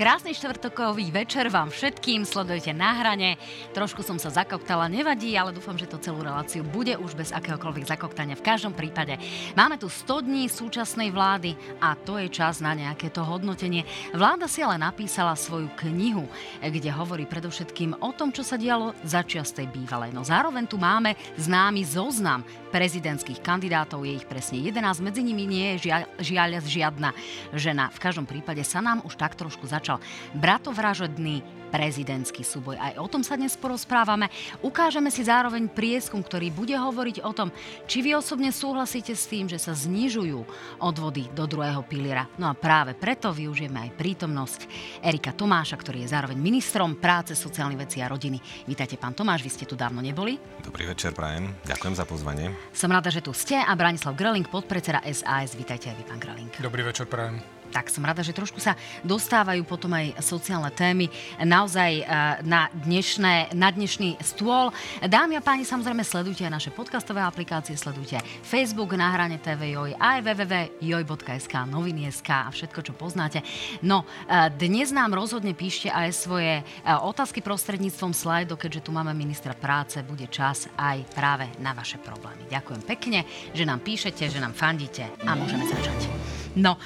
Krásny štvrtokový večer vám všetkým, sledujete na hrane. Trošku som sa zakoktala, nevadí, ale dúfam, že to celú reláciu bude už bez akéhokoľvek zakoktania. V každom prípade máme tu 100 dní súčasnej vlády a to je čas na nejaké to hodnotenie. Vláda si ale napísala svoju knihu, kde hovorí predovšetkým o tom, čo sa dialo za tej bývalej. No zároveň tu máme známy zoznam prezidentských kandidátov, je ich presne 11, medzi nimi nie je žiaľ, žiaľ žiadna žena. V každom prípade sa nám už tak trošku začal začal bratovražedný prezidentský súboj. Aj o tom sa dnes porozprávame. Ukážeme si zároveň prieskum, ktorý bude hovoriť o tom, či vy osobne súhlasíte s tým, že sa znižujú odvody do druhého piliera. No a práve preto využijeme aj prítomnosť Erika Tomáša, ktorý je zároveň ministrom práce, sociálnych vecí a rodiny. Vítajte, pán Tomáš, vy ste tu dávno neboli. Dobrý večer, prajem. Ďakujem za pozvanie. Som rada, že tu ste a Branislav Greling, podpredseda SAS. Vítajte aj vy, pán Greling. Dobrý večer, prajem tak som rada, že trošku sa dostávajú potom aj sociálne témy naozaj eh, na, dnešné, na dnešný stôl. Dámy a páni, samozrejme sledujte aj naše podcastové aplikácie, sledujte Facebook na hrane TV Joj, aj www.joj.sk, noviny.sk a všetko, čo poznáte. No, eh, dnes nám rozhodne píšte aj svoje eh, otázky prostredníctvom slajdo, keďže tu máme ministra práce, bude čas aj práve na vaše problémy. Ďakujem pekne, že nám píšete, že nám fandíte a môžeme začať. No,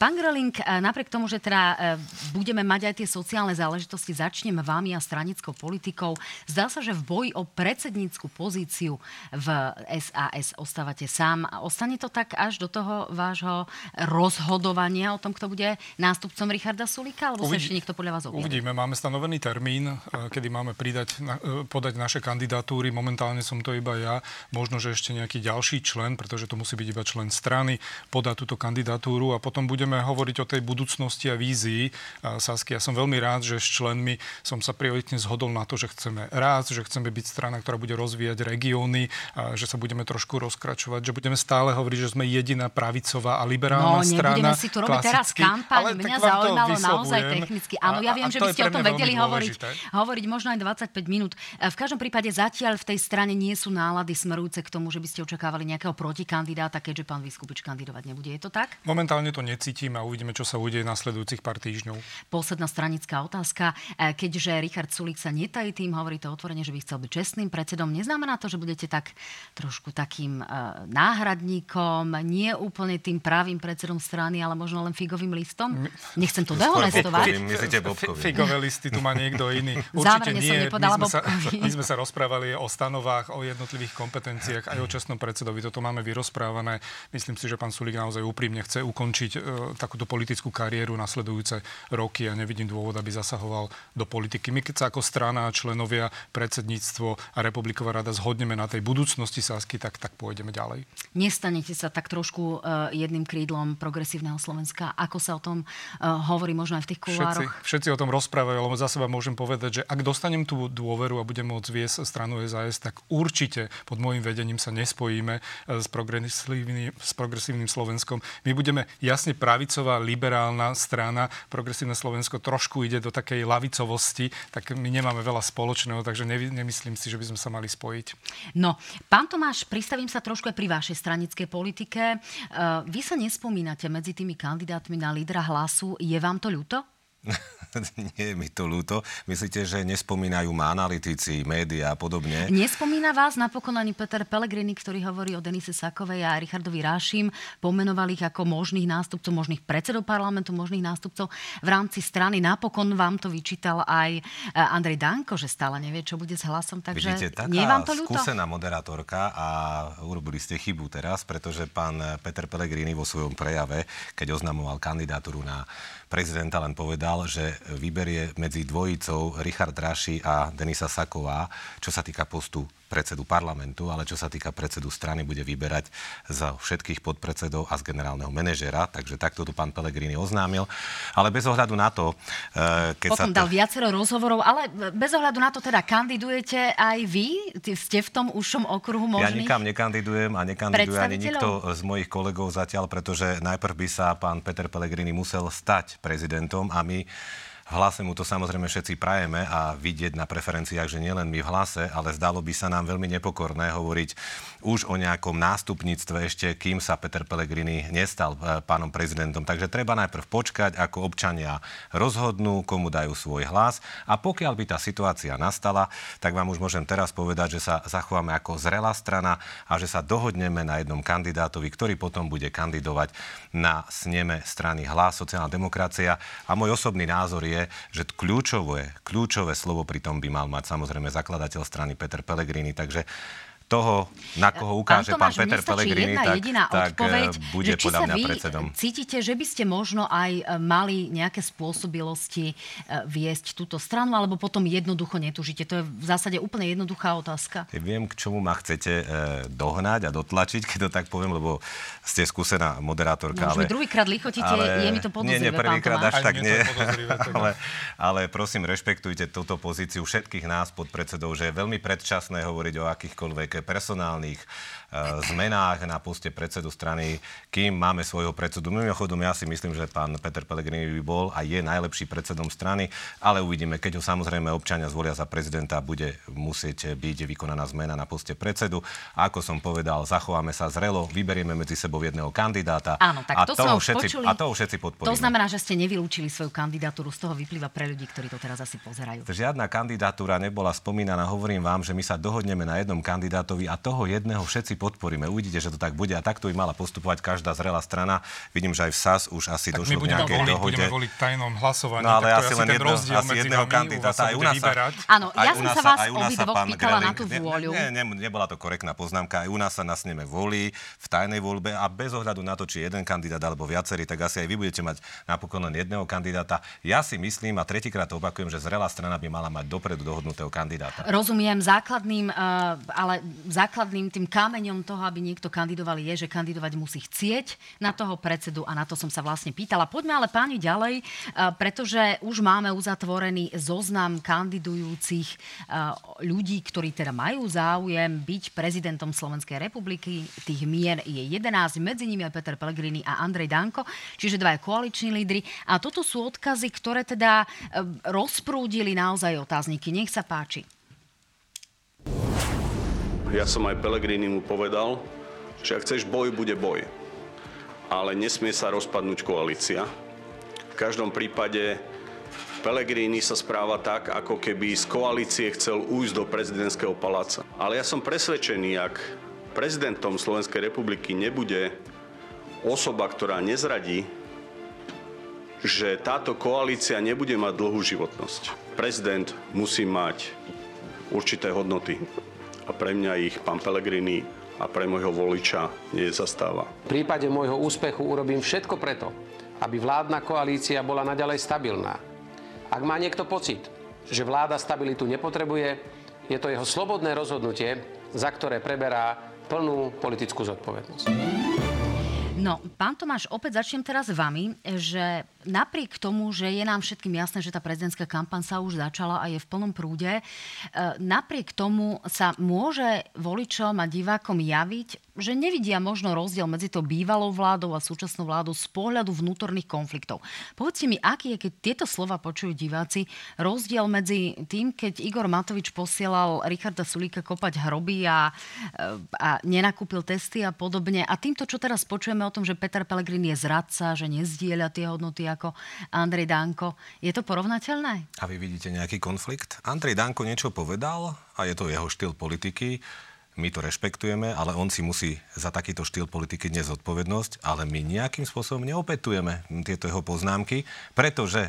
pán Greling, napriek tomu, že teda e, budeme mať aj tie sociálne záležitosti, začnem vámi a stranickou politikou. Zdá sa, že v boji o predsednícku pozíciu v SAS ostávate sám. Ostane to tak až do toho vášho rozhodovania o tom, kto bude nástupcom Richarda Sulika? Alebo Uvidí, sa ešte niekto podľa vás objaví? Uvidíme. Máme stanovený termín, kedy máme pridať, podať naše kandidatúry. Momentálne som to iba ja. Možno, že ešte nejaký ďalší člen, pretože to musí byť iba člen strany, podať túto kandidatúru a potom budeme hovoriť o tej budúcnosti a vízii Sasky. Ja som veľmi rád, že s členmi som sa prioritne zhodol na to, že chceme rast, že chceme byť strana, ktorá bude rozvíjať regióny, že sa budeme trošku rozkračovať, že budeme stále hovoriť, že sme jediná pravicová a liberálna no, strana. No, si tu robiť teraz kampaň. Mňa zaujímalo naozaj technicky. Áno, ja viem, že by ste o tom vedeli hovoriť, hovoriť možno aj 25 minút. V každom prípade zatiaľ v tej strane nie sú nálady smerujúce k tomu, že by ste očakávali nejakého protikandidáta, keďže pán Vyskupič kandidovať nebude. Je to tak? Momentálne to necítim a uvidíme, čo sa udeje nasledujúcich pár týždňov. Posledná stranická otázka. E, keďže Richard Sulik sa netají tým, hovorí to otvorene, že by chcel byť čestným predsedom, neznamená to, že budete tak trošku takým uh, náhradníkom, nie úplne tým pravým predsedom strany, ale možno len figovým listom? Nechcem to dehonestovať. Figové listy tu má niekto iný. Určite nie. My sme, sa, my sme sa rozprávali o stanovách, o jednotlivých kompetenciách, aj o čestnom predsedovi. Toto máme vyrozprávané. Myslím si, že pán Sulik naozaj úprimne chce ukončiť uh, takúto politickú kariéru nasledujúce roky a nevidím dôvod, aby zasahoval do politiky. My keď sa ako strana členovia, predsedníctvo a republiková rada zhodneme na tej budúcnosti Sasky, tak, tak pôjdeme ďalej. Nestanete sa tak trošku uh, jedným krídlom progresívneho Slovenska, ako sa o tom uh, hovorí možno aj v tých kulároch? Všetci, všetci o tom rozprávajú, ale za seba môžem povedať, že ak dostanem tú dôveru a budem môcť viesť stranu SAS, tak určite pod môjim vedením sa nespojíme uh, s progresívnym, s progresívnym Slovenskom. My budeme jasne pravicová, liberálna strana, progresívne Slovensko trošku ide do takej lavicovosti, tak my nemáme veľa spoločného, takže nemyslím si, že by sme sa mali spojiť. No, pán Tomáš, pristavím sa trošku aj pri vašej stranickej politike. Uh, vy sa nespomínate medzi tými kandidátmi na lídra hlasu. Je vám to ľúto? Nie je mi to ľúto. Myslíte, že nespomínajú ma analytici, médiá a podobne? Nespomína vás napokon ani Peter Pellegrini, ktorý hovorí o Denise Sakovej a Richardovi Rášim, pomenoval ich ako možných nástupcov, možných predsedov parlamentu, možných nástupcov v rámci strany. Napokon vám to vyčítal aj e, Andrej Danko, že stále nevie, čo bude s hlasom. Takže Vidíte, taká nie vám to ľúto? skúsená moderátorka a urobili ste chybu teraz, pretože pán Peter Pellegrini vo svojom prejave, keď oznamoval kandidatúru na prezidenta len povedal, že vyberie medzi dvojicou Richard Raši a Denisa Saková, čo sa týka postu predsedu parlamentu, ale čo sa týka predsedu strany, bude vyberať za všetkých podpredsedov a z generálneho manažera. Takže takto tu pán Pellegrini oznámil. Ale bez ohľadu na to, e, keď Potom sa... dal viacero rozhovorov, ale bez ohľadu na to teda kandidujete aj vy? Ste v tom ušom okruhu možných? Ja nikam nekandidujem a nekandiduje ani nikto z mojich kolegov zatiaľ, pretože najprv by sa pán Peter Pellegrini musel stať prezidentom a my hlase mu to samozrejme všetci prajeme a vidieť na preferenciách, že nielen my v hlase, ale zdalo by sa nám veľmi nepokorné hovoriť už o nejakom nástupníctve ešte, kým sa Peter Pellegrini nestal e, pánom prezidentom. Takže treba najprv počkať, ako občania rozhodnú, komu dajú svoj hlas a pokiaľ by tá situácia nastala, tak vám už môžem teraz povedať, že sa zachováme ako zrelá strana a že sa dohodneme na jednom kandidátovi, ktorý potom bude kandidovať na sneme strany Hlas, sociálna demokracia. A môj osobný názor je, že kľúčové, kľúčové slovo pri tom by mal mať samozrejme zakladateľ strany Peter Pellegrini. Takže toho, na koho ukáže pán, Tomáš, pán Peter Pellegrini, jedna tak, jediná tak odpoveď, bude že či podľa mňa vy predsedom. cítite, že by ste možno aj e, mali nejaké spôsobilosti e, viesť túto stranu, alebo potom jednoducho netužíte? To je v zásade úplne jednoduchá otázka. Ja viem, k čomu ma chcete dohnať a dotlačiť, keď to tak poviem, lebo ste skúsená moderátorka. No, ale, druhýkrát lichotíte, ale, je mi to podozrivé, Nie, nie, prvýkrát až tak nie. ale, ale prosím, rešpektujte túto pozíciu všetkých nás pod predsedou, že je veľmi predčasné hovoriť o akýchkoľvek personálnych zmenách na poste predsedu strany, kým máme svojho predsedu. Mimochodom, ja si myslím, že pán Peter Pellegrini by bol a je najlepší predsedom strany, ale uvidíme, keď ho samozrejme občania zvolia za prezidenta, bude musieť byť vykonaná zmena na poste predsedu. A ako som povedal, zachováme sa zrelo, vyberieme medzi sebou jedného kandidáta. Áno, tak to a toho všetci, počuli. A toho všetci podporíme. To znamená, že ste nevylúčili svoju kandidatúru, z toho vyplýva pre ľudí, ktorí to teraz asi pozerajú. Žiadna kandidatúra nebola spomínaná. Hovorím vám, že my sa dohodneme na jednom kandidátovi a toho jedného všetci podporíme. Uvidíte, že to tak bude a takto by mala postupovať každá zrelá strana. Vidím, že aj v SAS už asi tak došlo budeme nejakej voliť, dohode. budeme voliť tajnom hlasovaní. No ale tak asi len ten jedno, rozdiel asi jedného kandidáta. Aj u nás sa, Áno, ja som sa vás obidvoch pýtala na tú vôľu. Nie, nie, nebola to korektná poznámka. Aj u nás sa na sneme volí v tajnej voľbe a bez ohľadu na to, či jeden kandidát alebo viacerí, tak asi aj vy budete mať napokon len jedného kandidáta. Ja si myslím a tretíkrát to opakujem, že zrelá strana by mala mať dopredu dohodnutého kandidáta. Rozumiem, základným, uh, ale základným tým kameňom toho, aby niekto kandidoval, je, že kandidovať musí chcieť na toho predsedu a na to som sa vlastne pýtala. Poďme ale páni ďalej, uh, pretože už máme uzatvorený zoznam kandidujúcich uh, ľudí, ktorí teda majú záujem byť prezidentom Slovenskej republiky. Tých mien je 11, medzi nimi aj Peter Pellegrini a Andrej Danko, čiže dva koaliční lídry. A toto sú odkazy, ktoré teda rozprúdili naozaj otázniky. Nech sa páči. Ja som aj Pellegrini mu povedal, že ak chceš boj, bude boj. Ale nesmie sa rozpadnúť koalícia. V každom prípade Pellegrini sa správa tak, ako keby z koalície chcel újsť do prezidentského paláca. Ale ja som presvedčený, ak prezidentom Slovenskej republiky nebude osoba, ktorá nezradí, že táto koalícia nebude mať dlhú životnosť. Prezident musí mať určité hodnoty a pre mňa ich pán Pellegrini a pre môjho voliča nezastáva. V prípade môjho úspechu urobím všetko preto, aby vládna koalícia bola naďalej stabilná. Ak má niekto pocit, že vláda stabilitu nepotrebuje, je to jeho slobodné rozhodnutie, za ktoré preberá plnú politickú zodpovednosť. No, pán Tomáš, opäť začnem teraz vami, že napriek tomu, že je nám všetkým jasné, že tá prezidentská kampaň sa už začala a je v plnom prúde, e, napriek tomu sa môže voličom a divákom javiť, že nevidia možno rozdiel medzi to bývalou vládou a súčasnou vládou z pohľadu vnútorných konfliktov. Povedzte mi, aký je, keď tieto slova počujú diváci, rozdiel medzi tým, keď Igor Matovič posielal Richarda Sulíka kopať hroby a, e, a nenakúpil testy a podobne a týmto, čo teraz počujeme o tom, že Peter Pellegrini je zradca, že nezdieľa tie hodnoty ako Andrej Danko. Je to porovnateľné? A vy vidíte nejaký konflikt? Andrej Danko niečo povedal a je to jeho štýl politiky. My to rešpektujeme, ale on si musí za takýto štýl politiky dnes zodpovednosť, ale my nejakým spôsobom neopetujeme tieto jeho poznámky, pretože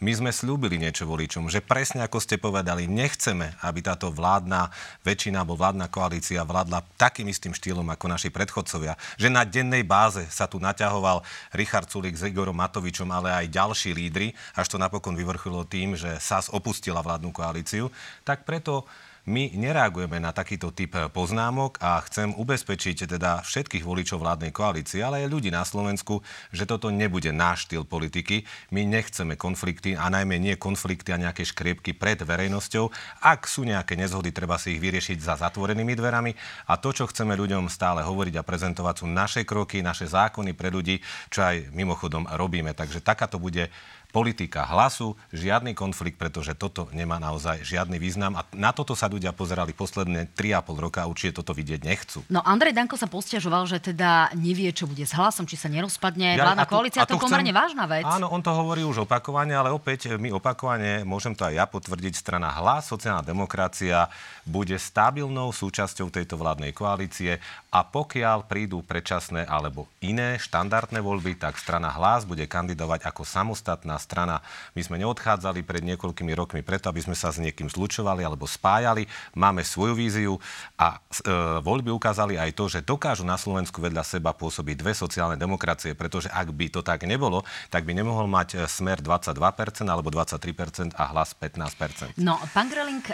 my sme slúbili niečo voličom, že presne ako ste povedali, nechceme, aby táto vládna väčšina alebo vládna koalícia vládla takým istým štýlom ako naši predchodcovia. Že na dennej báze sa tu naťahoval Richard Sulik s Igorom Matovičom, ale aj ďalší lídry, až to napokon vyvrchilo tým, že SAS opustila vládnu koalíciu. Tak preto my nereagujeme na takýto typ poznámok a chcem ubezpečiť teda všetkých voličov vládnej koalície, ale aj ľudí na Slovensku, že toto nebude náš štýl politiky. My nechceme konflikty a najmä nie konflikty a nejaké škriepky pred verejnosťou. Ak sú nejaké nezhody, treba si ich vyriešiť za zatvorenými dverami a to, čo chceme ľuďom stále hovoriť a prezentovať, sú naše kroky, naše zákony pre ľudí, čo aj mimochodom robíme. Takže takáto bude politika hlasu, žiadny konflikt, pretože toto nemá naozaj žiadny význam a na toto sa ľudia pozerali posledné 3,5 roka a určite toto vidieť nechcú. No Andrej Danko sa postiažoval, že teda nevie, čo bude s hlasom, či sa nerozpadne ja, vládna koalícia. To je pomerne vážna vec. Áno, on to hovorí už opakovane, ale opäť my opakovane, môžem to aj ja potvrdiť, strana hlas, sociálna demokracia bude stabilnou súčasťou tejto vládnej koalície a pokiaľ prídu predčasné alebo iné štandardné voľby, tak strana hlas bude kandidovať ako samostatná strana. My sme neodchádzali pred niekoľkými rokmi preto, aby sme sa s niekým zlučovali alebo spájali. Máme svoju víziu a e, voľby ukázali aj to, že dokážu na Slovensku vedľa seba pôsobiť dve sociálne demokracie, pretože ak by to tak nebolo, tak by nemohol mať e, smer 22% alebo 23% a hlas 15%. No, pán Greling,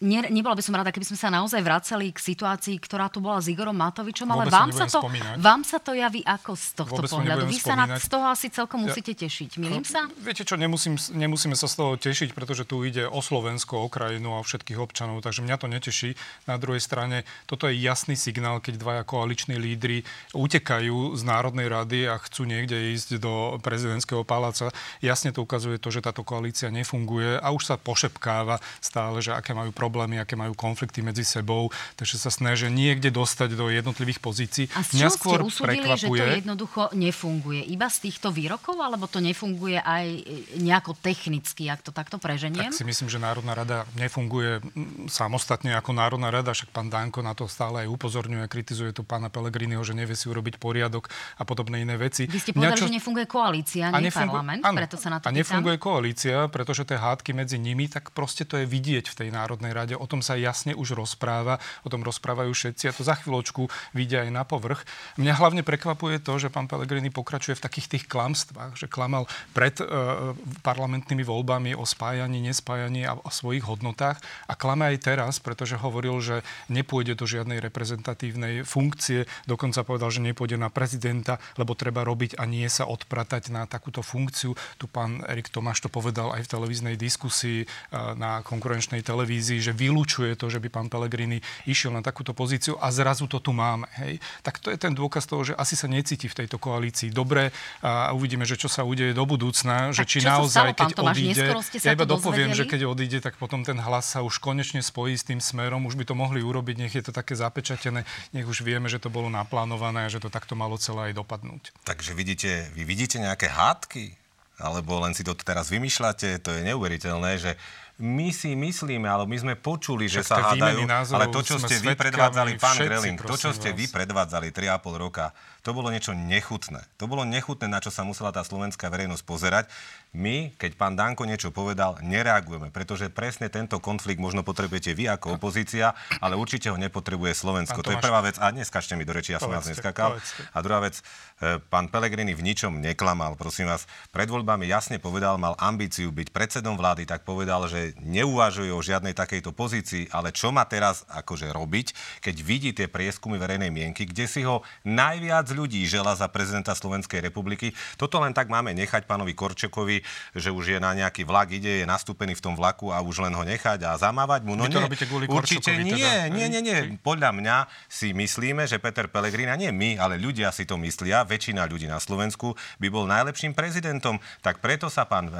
e, nie, nebola by som rada, keby sme sa naozaj vracali k situácii, ktorá tu bola s Igorom Matovičom, ale vám sa, to, vám sa to javí ako z tohto Vôbec pohľadu. Vy sa na, z toho asi celkom ja, musíte tešiť. Milím sa? Viete čo, nemusím, nemusíme sa z toho tešiť, pretože tu ide o Slovensko, o krajinu a všetkých občanov, takže mňa to neteší. Na druhej strane, toto je jasný signál, keď dvaja koaliční lídry utekajú z Národnej rady a chcú niekde ísť do prezidentského paláca. Jasne to ukazuje to, že táto koalícia nefunguje a už sa pošepkáva stále, že aké majú problémy, aké majú konflikty medzi sebou, takže sa snažia niekde dostať do jednotlivých pozícií. A z čoho skôr ste usúdili, prekvapuje... že to jednoducho nefunguje? Iba z týchto výrokov, alebo to nefunguje aj e, nejako technicky, ak to takto preženiem? Tak si myslím, že Národná rada nefunguje samostatne ako Národná rada, však pán Danko na to stále aj upozorňuje, kritizuje tu pána Pelegriniho, že nevie si urobiť poriadok a podobné iné veci. Vy ste povedali, Mňa, čo... že nefunguje koalícia, nie nefungu... parlament, ano, preto sa na to A nefunguje koalícia, pretože tie hádky medzi nimi, tak proste to je vidieť v tej Národnej rade. O tom sa jasne už rozpráva, o tom rozprávajú všetci a to za chvíľočku vyjde aj na povrch. Mňa hlavne prekvapuje to, že pán Pellegrini pokračuje v takých tých klamstvách, že klamal pred uh, parlamentnými voľbami o spájaní, nespájaní a o svojich hodnotách a klame aj teraz, pretože hovoril, že nepôjde do žiadnej reprezentatívnej funkcie, dokonca povedal, že nepôjde na prezidenta, lebo treba robiť a nie sa odpratať na takúto funkciu. Tu pán Erik Tomáš to povedal aj v televíznej diskusii uh, na konkurenčnej televízii, že vylúčuje to, že by pán Pellegrini išiel na takúto pozíciu a zrazu to tu máme. Hej. Tak to je ten dôkaz toho, že asi sa necíti v tejto koalícii dobre a uvidíme, že čo sa udeje do budúcna, že či naozaj, keď Tomáš, odíde, ja iba dopoviem, že keď odíde, tak potom ten hlas sa už konečne spojí s tým smerom, už by to mohli urobiť, nech je to také zapečatené, nech už vieme, že to bolo naplánované a že to takto malo celé aj dopadnúť. Takže vidíte, vy vidíte nejaké hádky? Alebo len si to teraz vymýšľate? To je neuveriteľné, že my si myslíme, ale my sme počuli, že sa hádajú, ale to, čo ste vy predvádzali, pán Greling, to, čo ste vy predvádzali 3,5 roka, to bolo niečo nechutné. To bolo nechutné, na čo sa musela tá slovenská verejnosť pozerať. My, keď pán Danko niečo povedal, nereagujeme, pretože presne tento konflikt možno potrebujete vy ako opozícia, ale určite ho nepotrebuje Slovensko. to je prvá vec. A neskačte mi do reči, ja som vás neskakal. A druhá vec, e, pán Pelegrini v ničom neklamal, prosím vás. Pred voľbami jasne povedal, mal ambíciu byť predsedom vlády, tak povedal, že neuvažuje o žiadnej takejto pozícii, ale čo má teraz akože robiť, keď vidí tie prieskumy verejnej mienky, kde si ho najviac ľudí žela za prezidenta Slovenskej republiky. Toto len tak máme nechať pánovi Korčekovi, že už je na nejaký vlak, ide, je nastúpený v tom vlaku a už len ho nechať a zamávať mu. No Vy to nie, robíte kvôli určite nie, teda. nie, nie, nie. Podľa mňa si myslíme, že Peter Pellegrini, nie my, ale ľudia si to myslia, väčšina ľudí na Slovensku by bol najlepším prezidentom. Tak preto sa pán e,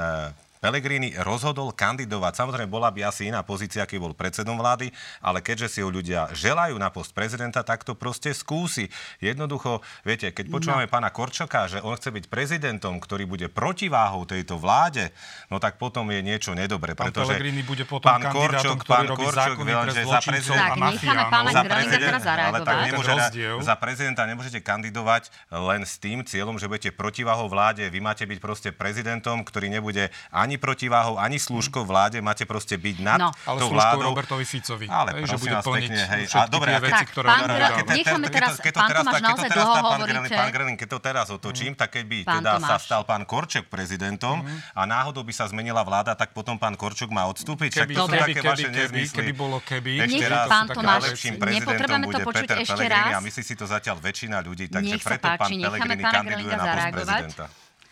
Pellegrini rozhodol kandidovať. Samozrejme, bola by asi iná pozícia, keď bol predsedom vlády, ale keďže si ho ľudia želajú na post prezidenta, tak to proste skúsi. Jednoducho, viete, keď počúvame no. pána Korčoka, že on chce byť prezidentom, ktorý bude protiváhou tejto vláde, no tak potom je niečo nedobre. Pán pretože Pellegrini bude potom pán Korčok, pán Korčok, že za prezidenta, tak, necháme pána za prezident, ale tak nemôže, za prezidenta nemôžete kandidovať len s tým cieľom, že budete protiváhou vláde. Vy máte byť proste prezidentom, ktorý nebude ani ani protiváhou, ani slúžkou vláde, máte proste byť nad no. ale tou vládou. Robertovi Ficovi. Ale hej, že bude plniť pekne, hej. A dobre, tie veci, ktoré pán necháme teraz, pán Tomáš, naozaj dlho hovoríte. Pán Grelin, keď to teraz otočím, tak keď by teda sa stal pán Korčok prezidentom a náhodou by sa zmenila vláda, tak potom pán Korčok má odstúpiť. Však to sú také vaše nezmysly. Keby bolo keby. Ešte raz, pán Tomáš, nepotrebujeme to počuť ešte raz. A myslí si to zatiaľ väčšina ľudí, takže preto pán Pellegrini kandiduje na post prezidenta.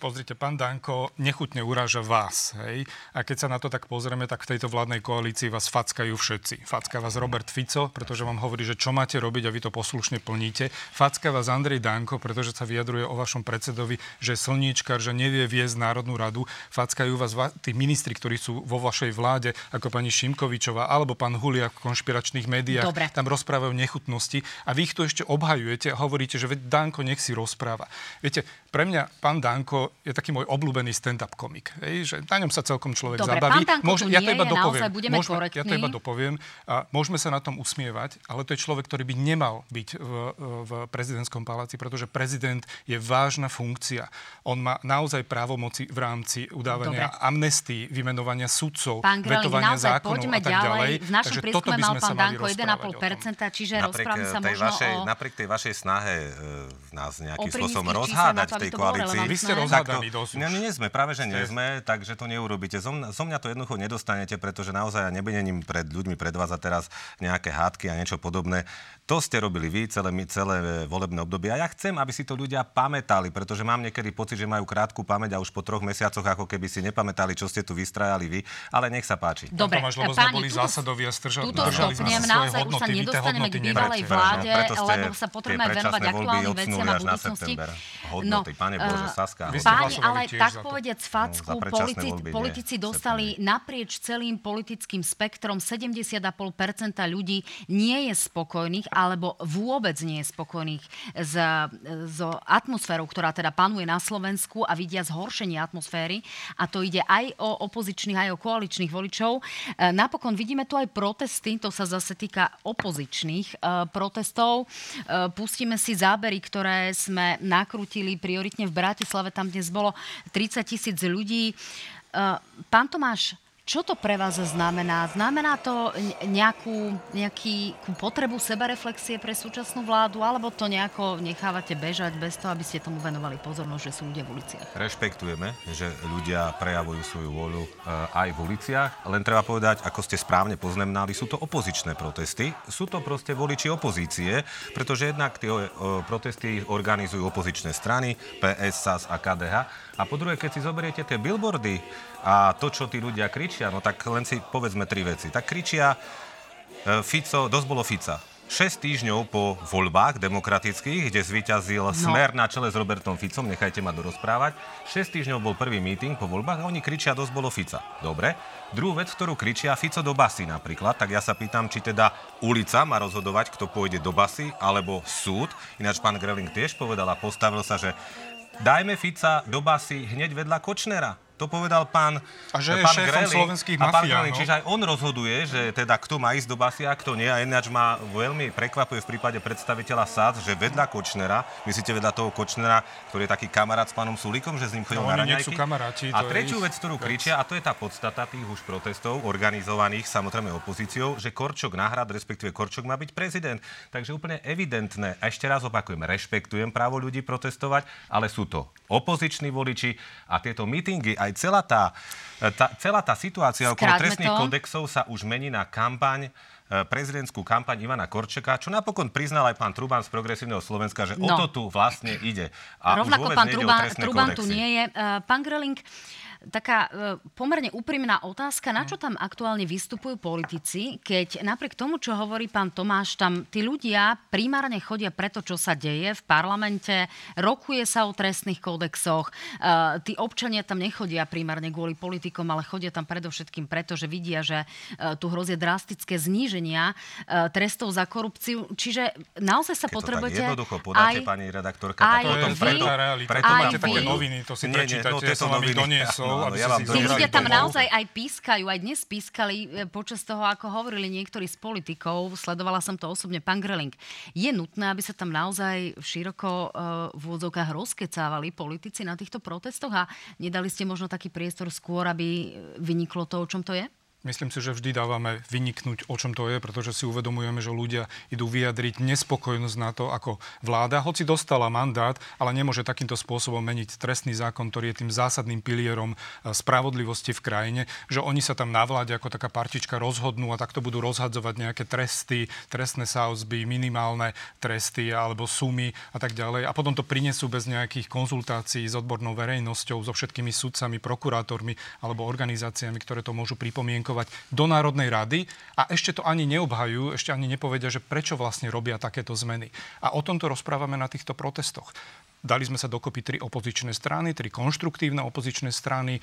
Pozrite, pán Danko nechutne uráža vás. Hej? A keď sa na to tak pozrieme, tak v tejto vládnej koalícii vás fackajú všetci. Facka vás Robert Fico, pretože vám hovorí, že čo máte robiť a vy to poslušne plníte. Facka vás Andrej Danko, pretože sa vyjadruje o vašom predsedovi, že slníčkar, že nevie viesť Národnú radu. Fackajú vás tí ministri, ktorí sú vo vašej vláde, ako pani Šimkovičová alebo pán Huliak v konšpiračných médiách. Dobre. Tam rozprávajú nechutnosti a vy ich tu ešte obhajujete a hovoríte, že Danko nech si rozpráva. Viete, pre mňa pán Danko je taký môj obľúbený stand-up komik. Hej, že na ňom sa celkom človek Dobre, zabaví. pán Danko Môž, tu ja to iba je, dopoviem. Môžeme, ja to iba dopoviem. A môžeme sa na tom usmievať, ale to je človek, ktorý by nemal byť v, v prezidentskom paláci, pretože prezident je vážna funkcia. On má naozaj právomoci v rámci udávania Dobre. amnestii, vymenovania sudcov, Pán Greling, vetovania naozaj zákonov poďme a tak ďalej. V našom Takže toto prieskume by mal sme sa pán Danko rozprávať o tom. 1,5%, čiže Napriek, rozprávame sa tej možno vašej, o... napriek tej vašej snahe e, nás nejakým spôsobom rozhádať v tej koalícii. Vy ste to- dosť už. Nie, nie sme, práve že nie sme, takže to neurobíte. Zo mňa, zo mňa to jednoducho nedostanete, pretože naozaj ja nebudem pred ľuďmi predvázať teraz nejaké hádky a niečo podobné. To ste robili vy celé, celé volebné obdobie. A ja chcem, aby si to ľudia pamätali, pretože mám niekedy pocit, že majú krátku pamäť a už po troch mesiacoch ako keby si nepamätali, čo ste tu vystrajali vy. Ale nech sa páči. Dobre, Tomáš, lebo sme páni, boli túto- zásadoví a strža- Túto držali sme stopnem, sa svoje naozaj už sa hodnoty, vy tie nedostaneme k bývalej vláde, Preto ste lebo sa potrebujeme venovať aktuálnym veciam a budúcnosti. september. Hodnoty, pane Bože, eh, Saska, ste hodnoty. Páni, ale tak povediať No, facku, politici dostali naprieč celým politickým spektrom 70,5% ľudí nie je spokojných alebo vôbec nie je spokojných s, s atmosférou, ktorá teda panuje na Slovensku a vidia zhoršenie atmosféry. A to ide aj o opozičných, aj o koaličných voličov. E, Napokon vidíme tu aj protesty, to sa zase týka opozičných e, protestov. E, Pustíme si zábery, ktoré sme nakrútili prioritne v Bratislave. Tam dnes bolo 30 tisíc ľudí. Pán Tomáš, čo to pre vás znamená? Znamená to ne- nejakú, nejakú potrebu sebareflexie pre súčasnú vládu, alebo to nejako nechávate bežať bez toho, aby ste tomu venovali pozornosť, že sú ľudia v uliciach? Rešpektujeme, že ľudia prejavujú svoju vôľu e, aj v uliciach. Len treba povedať, ako ste správne poznamenali, sú to opozičné protesty. Sú to proste voliči opozície, pretože jednak tie e, protesty organizujú opozičné strany, PS, SAS a KDH. A po druhé, keď si zoberiete tie billboardy a to, čo tí ľudia kričia, no tak len si povedzme tri veci. Tak kričia e, Fico, dosť bolo Fica. 6 týždňov po voľbách demokratických, kde zvíťazil no. Smer na čele s Robertom Ficom, nechajte ma dorozprávať. 6 týždňov bol prvý meeting po voľbách a oni kričia dosť bolo Fica. Dobre. Druhú vec, ktorú kričia Fico do basy napríklad, tak ja sa pýtam, či teda ulica má rozhodovať, kto pôjde do basy, alebo súd. Ináč pán Greling tiež povedal a postavil sa, že dajme Fica do basy hneď vedľa Kočnera. To povedal pán, A že je pán šéfom Greling. slovenských a pán mafiánov. Greling, čiže aj on rozhoduje, že teda kto má ísť do basy a kto nie. A ináč ma veľmi prekvapuje v prípade predstaviteľa SAD, že vedľa Kočnera, myslíte vedľa toho Kočnera, ktorý je taký kamarát s pánom Sulíkom, že s ním chodil No, na raňajky. kamaráti, A je tretiu vec, ktorú kričia, a to je tá podstata tých už protestov, organizovaných samozrejme opozíciou, že Korčok náhrad, respektíve Korčok má byť prezident. Takže úplne evidentné. A ešte raz opakujem, rešpektujem právo ľudí protestovať, ale sú to opoziční voliči a tieto mítingy, aj celá tá, tá, celá tá situácia okolo Skráťme trestných to. kodexov sa už mení na kampaň e, prezidentskú kampaň Ivana Korčeka, čo napokon priznal aj pán Truban z Progresívneho Slovenska, že no. o to tu vlastne ide. A už Rovnako vôbec pán Truban, Truban tu nie je. Uh, Pán Greling, taká uh, pomerne úprimná otázka, na čo tam aktuálne vystupujú politici, keď napriek tomu, čo hovorí pán Tomáš, tam tí ľudia primárne chodia preto, čo sa deje v parlamente, rokuje sa o trestných kódexoch, uh, tí občania tam nechodia primárne kvôli politikom, ale chodia tam predovšetkým preto, že vidia, že uh, tu hrozia drastické zníženia trestov za korupciu. Čiže naozaj sa Keď potrebujete... to tak jednoducho podáte, aj- pani redaktorka, aj tak To potom je vy- preto, preto to aj máte vy- také noviny, to si Nie, nie, prečítate, no, tie ja sú som vám ich noviny. Doniesol, Áno, aby ja vám Tí ľudia tam domov. naozaj aj pískajú, aj dnes pískali e, počas toho, ako hovorili niektorí z politikov. Sledovala som to osobne, pán Greling. Je nutné, aby sa tam naozaj široko e, v úvodzovkách rozkecávali politici na týchto protestoch a nedali ste možno taký priestor skôr, aby vyniklo to, o čom to je? Myslím si, že vždy dávame vyniknúť, o čom to je, pretože si uvedomujeme, že ľudia idú vyjadriť nespokojnosť na to, ako vláda, hoci dostala mandát, ale nemôže takýmto spôsobom meniť trestný zákon, ktorý je tým zásadným pilierom e, spravodlivosti v krajine, že oni sa tam na vláde ako taká partička rozhodnú a takto budú rozhadzovať nejaké tresty, trestné sáuzby, minimálne tresty alebo sumy a tak ďalej. A potom to prinesú bez nejakých konzultácií s odbornou verejnosťou, so všetkými sudcami, prokurátormi alebo organizáciami, ktoré to môžu pripomienkovať prezentovať do Národnej rady a ešte to ani neobhajú, ešte ani nepovedia, že prečo vlastne robia takéto zmeny. A o tomto rozprávame na týchto protestoch. Dali sme sa dokopy tri opozičné strany, tri konštruktívne opozičné strany,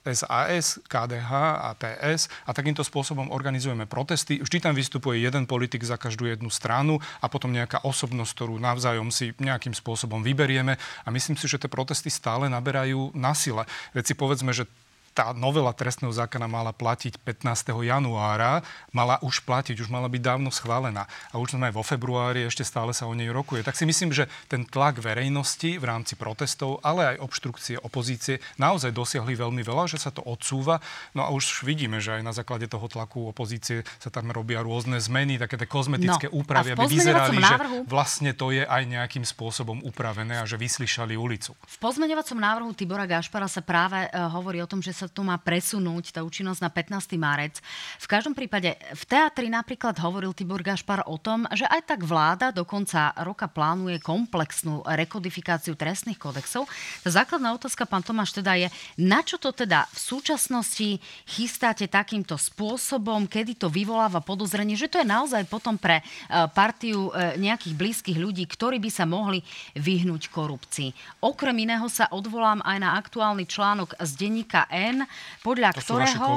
SAS, eh, KDH a PS a takýmto spôsobom organizujeme protesty. Vždy tam vystupuje jeden politik za každú jednu stranu a potom nejaká osobnosť, ktorú navzájom si nejakým spôsobom vyberieme a myslím si, že tie protesty stále naberajú na sile. Veď si povedzme, že tá novela trestného zákona mala platiť 15. januára, mala už platiť, už mala byť dávno schválená. A už sme vo februári, ešte stále sa o nej rokuje. Tak si myslím, že ten tlak verejnosti v rámci protestov, ale aj obštrukcie opozície naozaj dosiahli veľmi veľa, že sa to odsúva. No a už vidíme, že aj na základe toho tlaku opozície sa tam robia rôzne zmeny, také tie kozmetické no, úpravy, aby vyzerali, návrhu... že vlastne to je aj nejakým spôsobom upravené a že vyslyšali ulicu. V pozmeňovacom návrhu Tibora Gašpara sa práve uh, hovorí o tom, že sa to má presunúť, tá účinnosť na 15. marec. V každom prípade v teatri napríklad hovoril Tibor Gašpar o tom, že aj tak vláda do konca roka plánuje komplexnú rekodifikáciu trestných kodexov. Tá základná otázka, pán Tomáš, teda je, na čo to teda v súčasnosti chystáte takýmto spôsobom, kedy to vyvoláva podozrenie, že to je naozaj potom pre e, partiu e, nejakých blízkych ľudí, ktorí by sa mohli vyhnúť korupcii. Okrem iného sa odvolám aj na aktuálny článok z denníka N, OSN, podľa to ktorého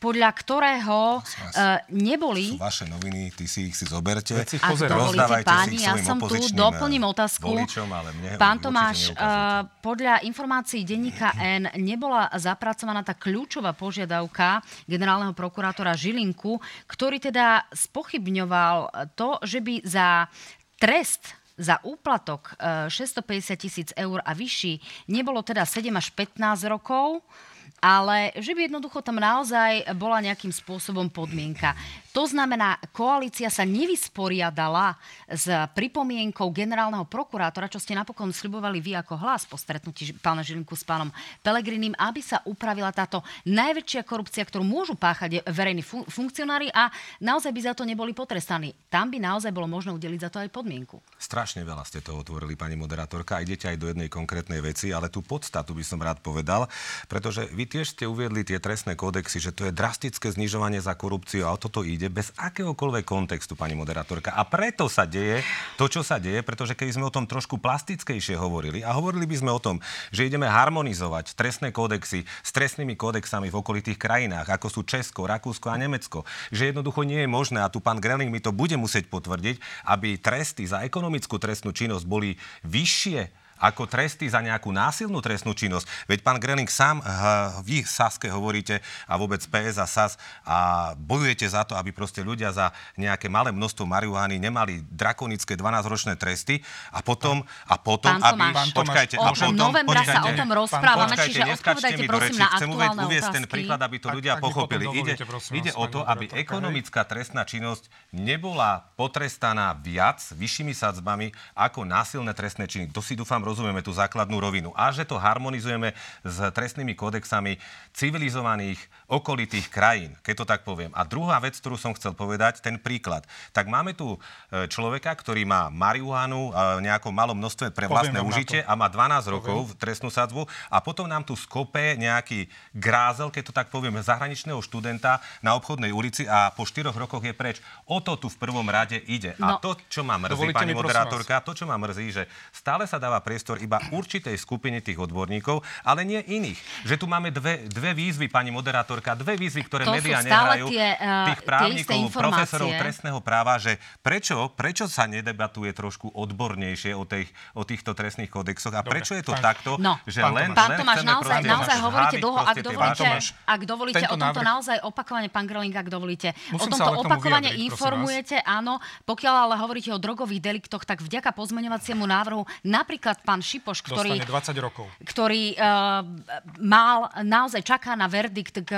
podľa ktorého uh, neboli... To sú vaše noviny, ty si ich si zoberte. Ak dovolíte, páni, ja som tu, doplním eh, otázku. Voličom, ale mne Pán Tomáš, uh, podľa informácií denníka N nebola zapracovaná tá kľúčová požiadavka generálneho prokurátora Žilinku, ktorý teda spochybňoval to, že by za trest za úplatok 650 tisíc eur a vyšší nebolo teda 7 až 15 rokov, ale že by jednoducho tam naozaj bola nejakým spôsobom podmienka. To znamená, koalícia sa nevysporiadala s pripomienkou generálneho prokurátora, čo ste napokon slibovali vy ako hlas po stretnutí pána Žilinku s pánom Pelegrinim, aby sa upravila táto najväčšia korupcia, ktorú môžu páchať verejní fun- funkcionári a naozaj by za to neboli potrestaní. Tam by naozaj bolo možné udeliť za to aj podmienku. Strašne veľa ste to otvorili, pani moderátorka. Idete aj do jednej konkrétnej veci, ale tú podstatu by som rád povedal, pretože vy tiež ste uviedli tie trestné kódexy, že to je drastické znižovanie za korupciu a o toto ide bez akéhokoľvek kontextu, pani moderátorka. A preto sa deje to, čo sa deje, pretože keby sme o tom trošku plastickejšie hovorili a hovorili by sme o tom, že ideme harmonizovať trestné kódexy s trestnými kódexami v okolitých krajinách, ako sú Česko, Rakúsko a Nemecko, že jednoducho nie je možné, a tu pán Greling mi to bude musieť potvrdiť, aby tresty za ekonomickú trestnú činnosť boli vyššie ako tresty za nejakú násilnú trestnú činnosť. Veď pán Greling sám, vy Saske hovoríte a vôbec PS a SAS a bojujete za to, aby proste ľudia za nejaké malé množstvo marihuany nemali drakonické 12-ročné tresty a potom, a potom pán aby... Tomáš, počkajte, a potom, novembra počkajte, sa o tom rozprávame, počkajte, čiže odpovedajte prosím na Chcem uviesť ten príklad, aby to ľudia ak, pochopili. Ide, ide o to, aby ekonomická trestná činnosť nebola potrestaná viac, vyššími sadzbami, ako násilné trestné činy. To si dúfam rozumieme tú základnú rovinu. A že to harmonizujeme s trestnými kódexami civilizovaných okolitých krajín, keď to tak poviem. A druhá vec, ktorú som chcel povedať, ten príklad. Tak máme tu e, človeka, ktorý má marihuanu v nejakom malom množstve pre vlastné užitie a má 12 poviem. rokov v trestnú sadzbu a potom nám tu skope nejaký grázel, keď to tak poviem, zahraničného študenta na obchodnej ulici a po 4 rokoch je preč. O to tu v prvom rade ide. No, a to, čo má mrzí, pani moderátorka, to, čo má mrzí, že stále sa dáva priestor priestor iba určitej skupiny tých odborníkov, ale nie iných. Že tu máme dve, dve výzvy, pani moderátorka, dve výzvy, ktoré to médiá nehrajú, tie, uh, tých právnikov, profesorov trestného práva, že prečo, prečo sa nedebatuje trošku odbornejšie o, tej, o týchto trestných kodexoch? A prečo je to pán, takto, no, že pán len, Tomáš, len Tomáš, naozaj, naozaj hovoríte dlho, ak dovolíte, ak dovolíte o tomto návrh... naozaj opakovane, pán Greling, ak dovolíte, Musím o tomto opakovane informujete, áno, pokiaľ ale hovoríte o drogových deliktoch, tak vďaka pozmeňovaciemu návrhu napríklad pán Šipoš, ktorý... Dostane 20 rokov. Ktorý uh, mal, naozaj čaká na verdikt k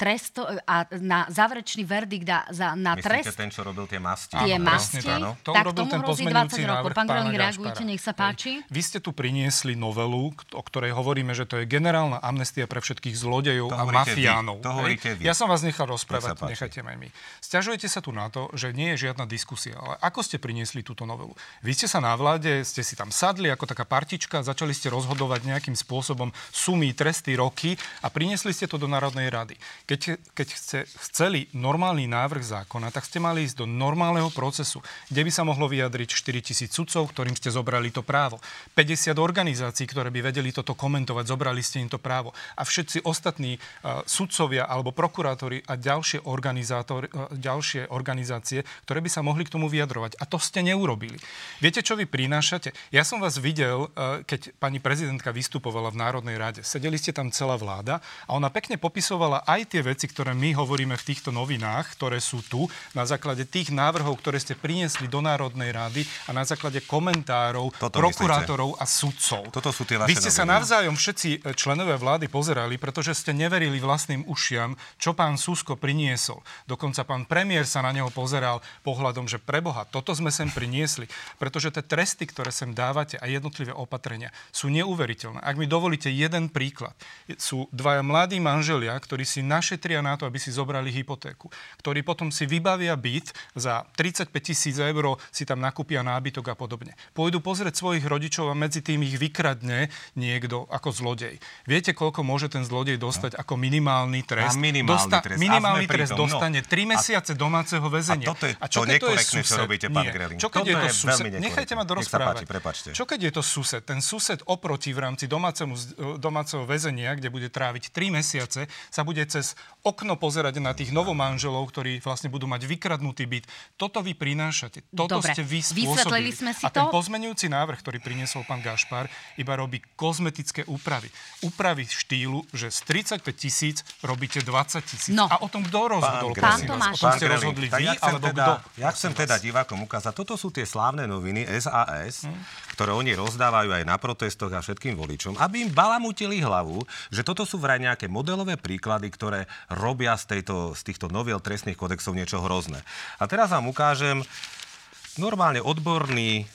trestu a na záverečný verdikt a, za, na Myslíte trest. ten, čo robil tie masti? Tie Áno, masti, tak. To tak tomu ten hrozí pozmeňujúci 20 rokov. Pán Gašpara. reagujte, nech sa Hej. páči. Vy ste tu priniesli novelu, o ktorej hovoríme, že to je generálna amnestia pre všetkých zlodejov To a vy. mafiánov. To hej. hovoríte vy. Ja som vás nechal Nech rozprávať, nechajte ma my. Sťažujete sa tu na to, že nie je žiadna diskusia, ale ako ste priniesli túto novelu? Vy ste sa na vláde, ste si tam sadli ako taká partička, začali ste rozhodovať nejakým spôsobom sumy, tresty, roky a priniesli ste to do Národnej rady. Keď, keď ste chceli normálny návrh zákona, tak ste mali ísť do normálneho procesu, kde by sa mohlo vyjadriť 4 tisíc sudcov, ktorým ste zobrali to právo. 50 organizácií, ktoré by vedeli toto komentovať, zobrali ste im to právo. A všetci ostatní uh, sudcovia alebo prokurátori a ďalšie, organizátor, uh, ďalšie organizácie, ktoré by sa mohli k tomu vyjadrovať. A to ste neurobili. Viete, čo vy prinášate? Ja som vás videl, uh, keď pani prezidentka vystupovala v Národnej rade. Sedeli ste tam celá vláda a ona pekne popisovala aj tie veci, ktoré my hovoríme v týchto novinách, ktoré sú tu, na základe tých návrhov, ktoré ste priniesli do Národnej rady a na základe komentárov Toto prokurátorov a sudcov. Toto sú tie vaše Vy ste sa noviny. navzájom všetci e, členovia vlády pozerali, pretože ste neverili vlastným ušiam, čo pán Susko priniesol. Dokonca pán premiér sa na neho pozeral pohľadom, že preboha, toto sme sem priniesli. Pretože tie tresty, ktoré sem dávate a jednotlivé opatrenia sú neuveriteľné. Ak mi dovolíte jeden príklad. Sú dvaja mladí manželia, ktorí si našetria na to, aby si zobrali hypotéku. Ktorí potom si vybavia byt za 35 tisíc eur, si tam nakúpia nábytok a podobne. Pôjdu pozrieť svojich rodičov a medzi tým ich vykradne niekto ako zlodej. Viete, koľko môže ten zlodej dostať ako minimálny trest? A minimálny trest. A minimálny sme pri trest no. dostane 3 mesiace domáceho väzenia. A toto je čo to nekorektné, čo sused? robíte, pán Nie. Greling. Čo keď Toto je to je sused? Nechajte ma dorozprávať. páči, prepáčte. Čo keď je to sused? Ten sused oproti v rámci domácemu, domáceho väzenia, kde bude tráviť 3 mesiace, sa bude cez okno pozerať na tých novomanželov, ktorí vlastne budú mať vykradnutý byt. Toto vy prinášate. Toto Dobre, ste vy vysvetlili spôsobili. sme si A ten to. pozmenujúci návrh, ktorý priniesol pán Gašpar, iba robí kozmetické úpravy. Úpravy štýlu, že z 35 tisíc robíte 20 tisíc. No. A o tom kto rozhodol? Pán vás? Tomáš. O tom ste rozhodli vy, ja chcem alebo teda, kto? Ja chcem teda divákom ukázať, toto sú tie slávne noviny SAS, ktoré oni rozdávajú aj na protestoch a všetkým voličom, aby im balamutili hlavu, že toto sú vraj nejaké modelové príklady, ktoré robia z, tejto, z týchto noviel trestných kodexov niečo hrozné. A teraz vám ukážem normálne odborný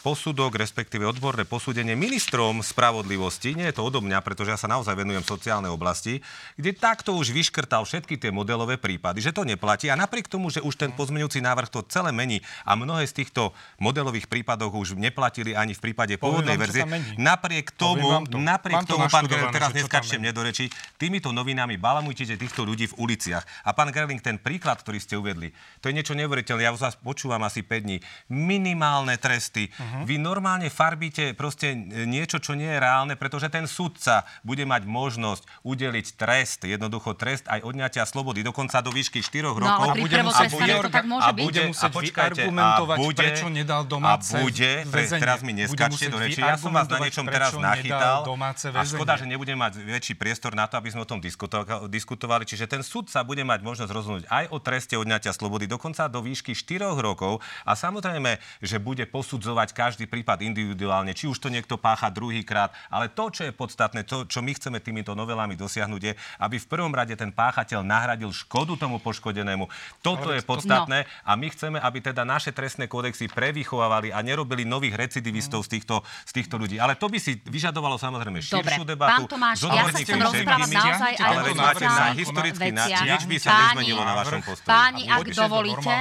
posudok, respektíve odborné posúdenie ministrom spravodlivosti, nie je to odo mňa, pretože ja sa naozaj venujem sociálnej oblasti, kde takto už vyškrtal všetky tie modelové prípady, že to neplatí a napriek tomu, že už ten pozmeňujúci návrh to celé mení a mnohé z týchto modelových prípadov už neplatili ani v prípade pôvodnej vám, verzie. Napriek tomu, to. napriek to tomu, pán Gerling, teraz neskačte mne do reči, týmito novinami balamujete týchto ľudí v uliciach. A pán Gerling, ten príklad, ktorý ste uvedli, to je niečo neuveriteľné. Ja vás počúvam asi 5 dní. Minimálne tresty. Mhm. Vy normálne farbíte proste niečo, čo nie je reálne, pretože ten sudca bude mať možnosť udeliť trest, jednoducho trest aj odňatia slobody, dokonca do výšky 4 No, rokov. ale pri bude musieť- prvotrestaní to tak môže a byť. bude, Bude musieť a počkajte, vyargumentovať, a bude, prečo nedal domáce a bude, pre, teraz mi Bude neskačte do reči, ja som vás na niečom teraz nachytal domáce a škoda, že nebudem mať väčší priestor na to, aby sme o tom diskuto- diskutovali. Čiže ten sudca bude mať možnosť rozhodnúť aj o treste odňatia slobody, dokonca do výšky 4 rokov a samozrejme, že bude posudzovať každý prípad individuálne, či už to niekto pácha druhýkrát, ale to, čo je podstatné, to, čo my chceme týmito novelami dosiahnuť, je, aby v prvom rade ten páchateľ nahradil škodu tomu poškodenému. Toto je podstatné a my chceme, aby teda naše trestné kódexy prevychovávali a nerobili nových recidivistov z týchto, z týchto ľudí. Ale to by si vyžadovalo samozrejme širšiu Dobre, debatu. pán Tomáš, ja sa chcem rozprávať naozaj aj ale máte na historicky na, nič by sa nezmenilo na vašom postoji. Páni, ak dovolíte,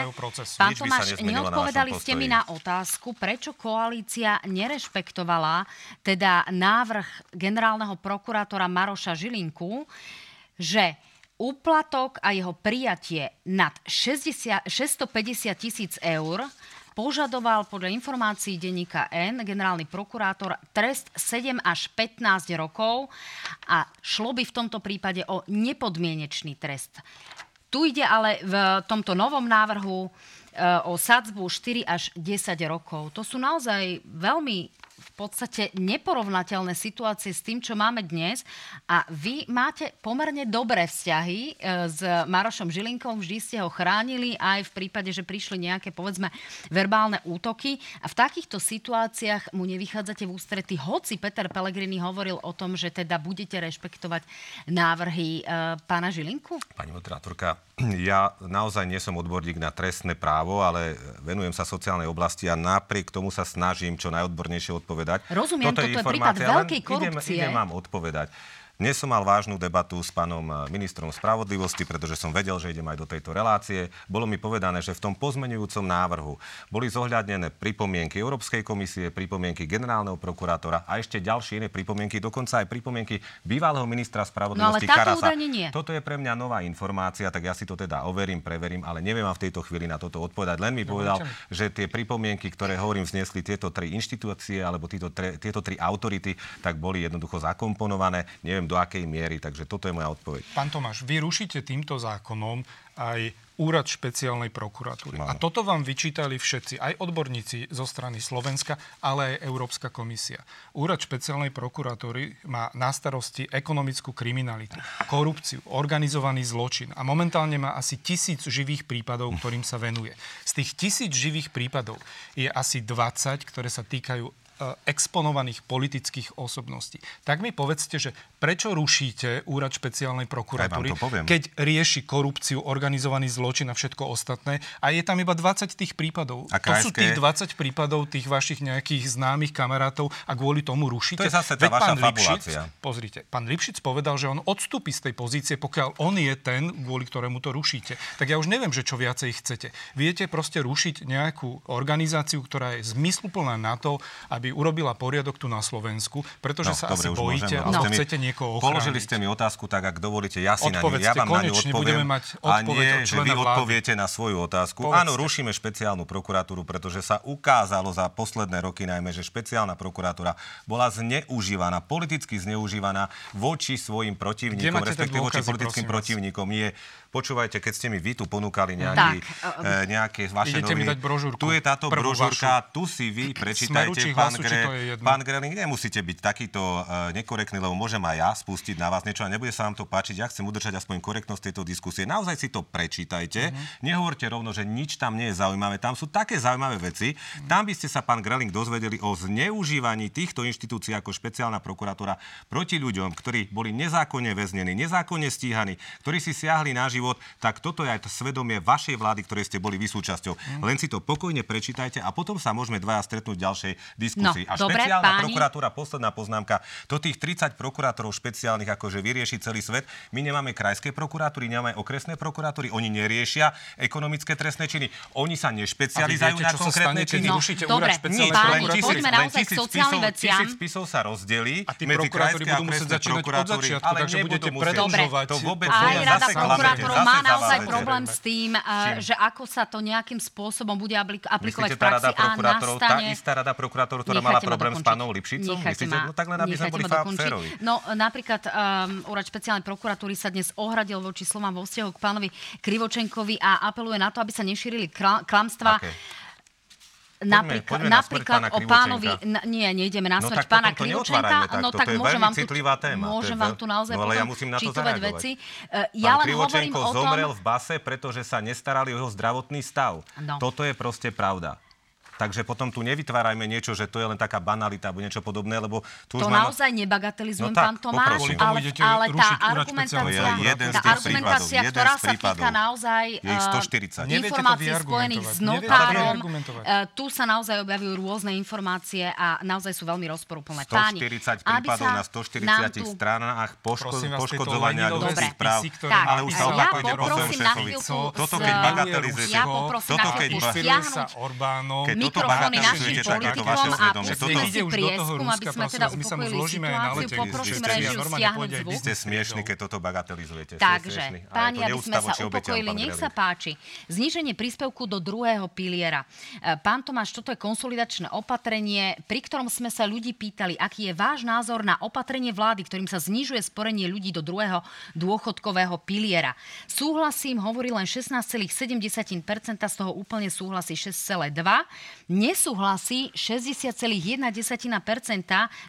pán Tomáš, neodpovedali ste mi na otázku, prečo koalícia nerešpektovala teda návrh generálneho prokurátora Maroša Žilinku, že úplatok a jeho prijatie nad 60, 650 tisíc eur požadoval podľa informácií denníka N generálny prokurátor trest 7 až 15 rokov a šlo by v tomto prípade o nepodmienečný trest. Tu ide ale v tomto novom návrhu o sadzbu 4 až 10 rokov. To sú naozaj veľmi podstate neporovnateľné situácie s tým, čo máme dnes. A vy máte pomerne dobré vzťahy e, s Marošom Žilinkom, vždy ste ho chránili aj v prípade, že prišli nejaké, povedzme, verbálne útoky. A v takýchto situáciách mu nevychádzate v ústrety. Hoci Peter Pellegrini hovoril o tom, že teda budete rešpektovať návrhy e, pána Žilinku? Pani moderátorka, ja naozaj nie som odborník na trestné právo, ale venujem sa sociálnej oblasti a napriek tomu sa snažím čo najodbornejšie odpovedať. Rozumiem, toto, toto je prípad veľkej korupcie. Idem, idem vám odpovedať. Dnes som mal vážnu debatu s pánom eh, ministrom spravodlivosti, pretože som vedel, že idem aj do tejto relácie. Bolo mi povedané, že v tom pozmenujúcom návrhu boli zohľadnené pripomienky Európskej komisie, pripomienky generálneho prokurátora a ešte ďalšie iné pripomienky, dokonca aj pripomienky bývalého ministra spravodlivosti no, ale Karasa. Nie. Toto je pre mňa nová informácia, tak ja si to teda overím, preverím, ale neviem vám v tejto chvíli na toto odpovedať. Len mi no, povedal, že tie pripomienky, ktoré hovorím, vznesli tieto tri inštitúcie alebo tieto, tre, tieto tri autority, tak boli jednoducho zakomponované. Neviem, do akej miery. Takže toto je moja odpoveď. Pán Tomáš, vy rušíte týmto zákonom aj úrad špeciálnej prokuratúry. A toto vám vyčítali všetci, aj odborníci zo strany Slovenska, ale aj Európska komisia. Úrad špeciálnej prokuratúry má na starosti ekonomickú kriminalitu, korupciu, organizovaný zločin a momentálne má asi tisíc živých prípadov, ktorým sa venuje. Z tých tisíc živých prípadov je asi 20, ktoré sa týkajú exponovaných politických osobností. Tak mi povedzte, že prečo rušíte úrad špeciálnej prokuratúry, keď rieši korupciu, organizovaný zločin a všetko ostatné a je tam iba 20 tých prípadov. A krajské... To sú tých 20 prípadov tých vašich nejakých známych kamarátov a kvôli tomu rušíte. To je zase tá Veď vaša pán Lipšic, pozrite, pán Lipšic povedal, že on odstúpi z tej pozície, pokiaľ on je ten, kvôli ktorému to rušíte. Tak ja už neviem, že čo viacej chcete. Viete proste rušiť nejakú organizáciu, ktorá je zmysluplná na to, aby aby urobila poriadok tu na Slovensku, pretože no, sa dobre, asi bojíte a no. chcete niekoho ochrániť. Položili ste mi otázku, tak ak dovolíte, ja si Odpovedzte, na ňu, ja vám na ňu odpoviem. mať a nie, že vy vlády. odpoviete na svoju otázku. Povedzte. Áno, rušíme špeciálnu prokuratúru, pretože sa ukázalo za posledné roky najmä, že špeciálna prokuratúra bola zneužívaná, politicky zneužívaná voči svojim protivníkom, respektíve voči politickým protivníkom. Nie Počúvajte, keď ste mi vy tu ponúkali nejaký, e, nejaké vaše Idete noviny. mi dať brožúrku. Tu je táto brožúrka, vašu. tu si vy prečítajte, pán, hlasu, Gre, pán Greling, nemusíte byť takýto nekorektný, lebo môžem aj ja spustiť na vás niečo a nebude sa vám to páčiť. Ja chcem udržať aspoň korektnosť tejto diskusie. Naozaj si to prečítajte. Mm-hmm. Nehovorte rovno, že nič tam nie je zaujímavé. Tam sú také zaujímavé veci. Mm-hmm. Tam by ste sa, pán Greling, dozvedeli o zneužívaní týchto inštitúcií ako špeciálna prokuratúra proti ľuďom, ktorí boli nezákonne väznení, nezákonne stíhaní, ktorí si siahli na život, tak toto je aj to svedomie vašej vlády, ktorej ste boli vy súčasťou. Mm. Len si to pokojne prečítajte a potom sa môžeme dvaja stretnúť v ďalšej diskusii. No, a dobre, špeciálna páni. prokuratúra, posledná poznámka, to tých 30 prokurátorov špeciálnych akože vyrieši celý svet. My nemáme krajské prokuratúry, nemáme okresné prokuratúry, oni neriešia ekonomické trestné činy. Oni sa nešpecializujú na konkrétne činy. No, dobre, páni, poďme naozaj k sociálnym veciam. Tisíc spisov sa rozdelí a tí medzi krajské a okresné prokuratúry. Ale takže budete predlžovať. To vôbec aj rada prokurátorov má naozaj problém s tým, uh, že ako sa to nejakým spôsobom bude aplikovať v praxi a nastane... Tá istá rada prokurátorov, ktorá mala problém s pánom Lipšicom? Myslíte, no tak len aby sme boli férovi. No napríklad um, úrad špeciálnej prokuratúry sa dnes ohradil voči slovám vo vzťahu k pánovi Krivočenkovi a apeluje na to, aby sa nešírili klamstva. Okay. Napríklad, poďme, poďme napríklad o pánovi... Na, nie, nejdeme na no, pána Krivočenka. No tak môžem vám tu, téma. Môžem vám tu naozaj no, ale ja musím na to veci. Uh, ja Pán len hovorím o tom... zomrel v base, pretože sa nestarali o jeho zdravotný stav. No. Toto je proste pravda. Takže potom tu nevytvárajme niečo, že to je len taká banalita alebo niečo podobné, lebo tu to už naozaj mám... nebagatelizujem, no tak, pán Tomáš, ale, ale tá argumentácia, tá argumentácia ktorá sa týka naozaj uh, informácií spojených s notárom, uh, tu sa naozaj objavujú rôzne informácie a naozaj sú veľmi rozporúplné. 140 prípadov na 140 stranách poškodzovania ľudských práv, ale už sa opakujete po svojom šéfovi. Toto keď bagatelizujete, toto keď stiahnuť mikrofóny našim politikom a pustíme si prieskum, aby sme teda upokojili situáciu. Poprosím režiu stiahnuť zvuk. Ste smiešni, keď toto bagatelizujete. Takže, páni, aby sme sa upokojili, nech sa páči. Zníženie príspevku do druhého piliera. E, pán Tomáš, toto je konsolidačné opatrenie, pri ktorom sme sa ľudí pýtali, aký je váš názor na opatrenie vlády, ktorým sa znižuje sporenie ľudí do druhého dôchodkového piliera. Súhlasím, hovorí len 16,7%, z toho úplne súhlasí 6,2%. Nesúhlasí 60,1%,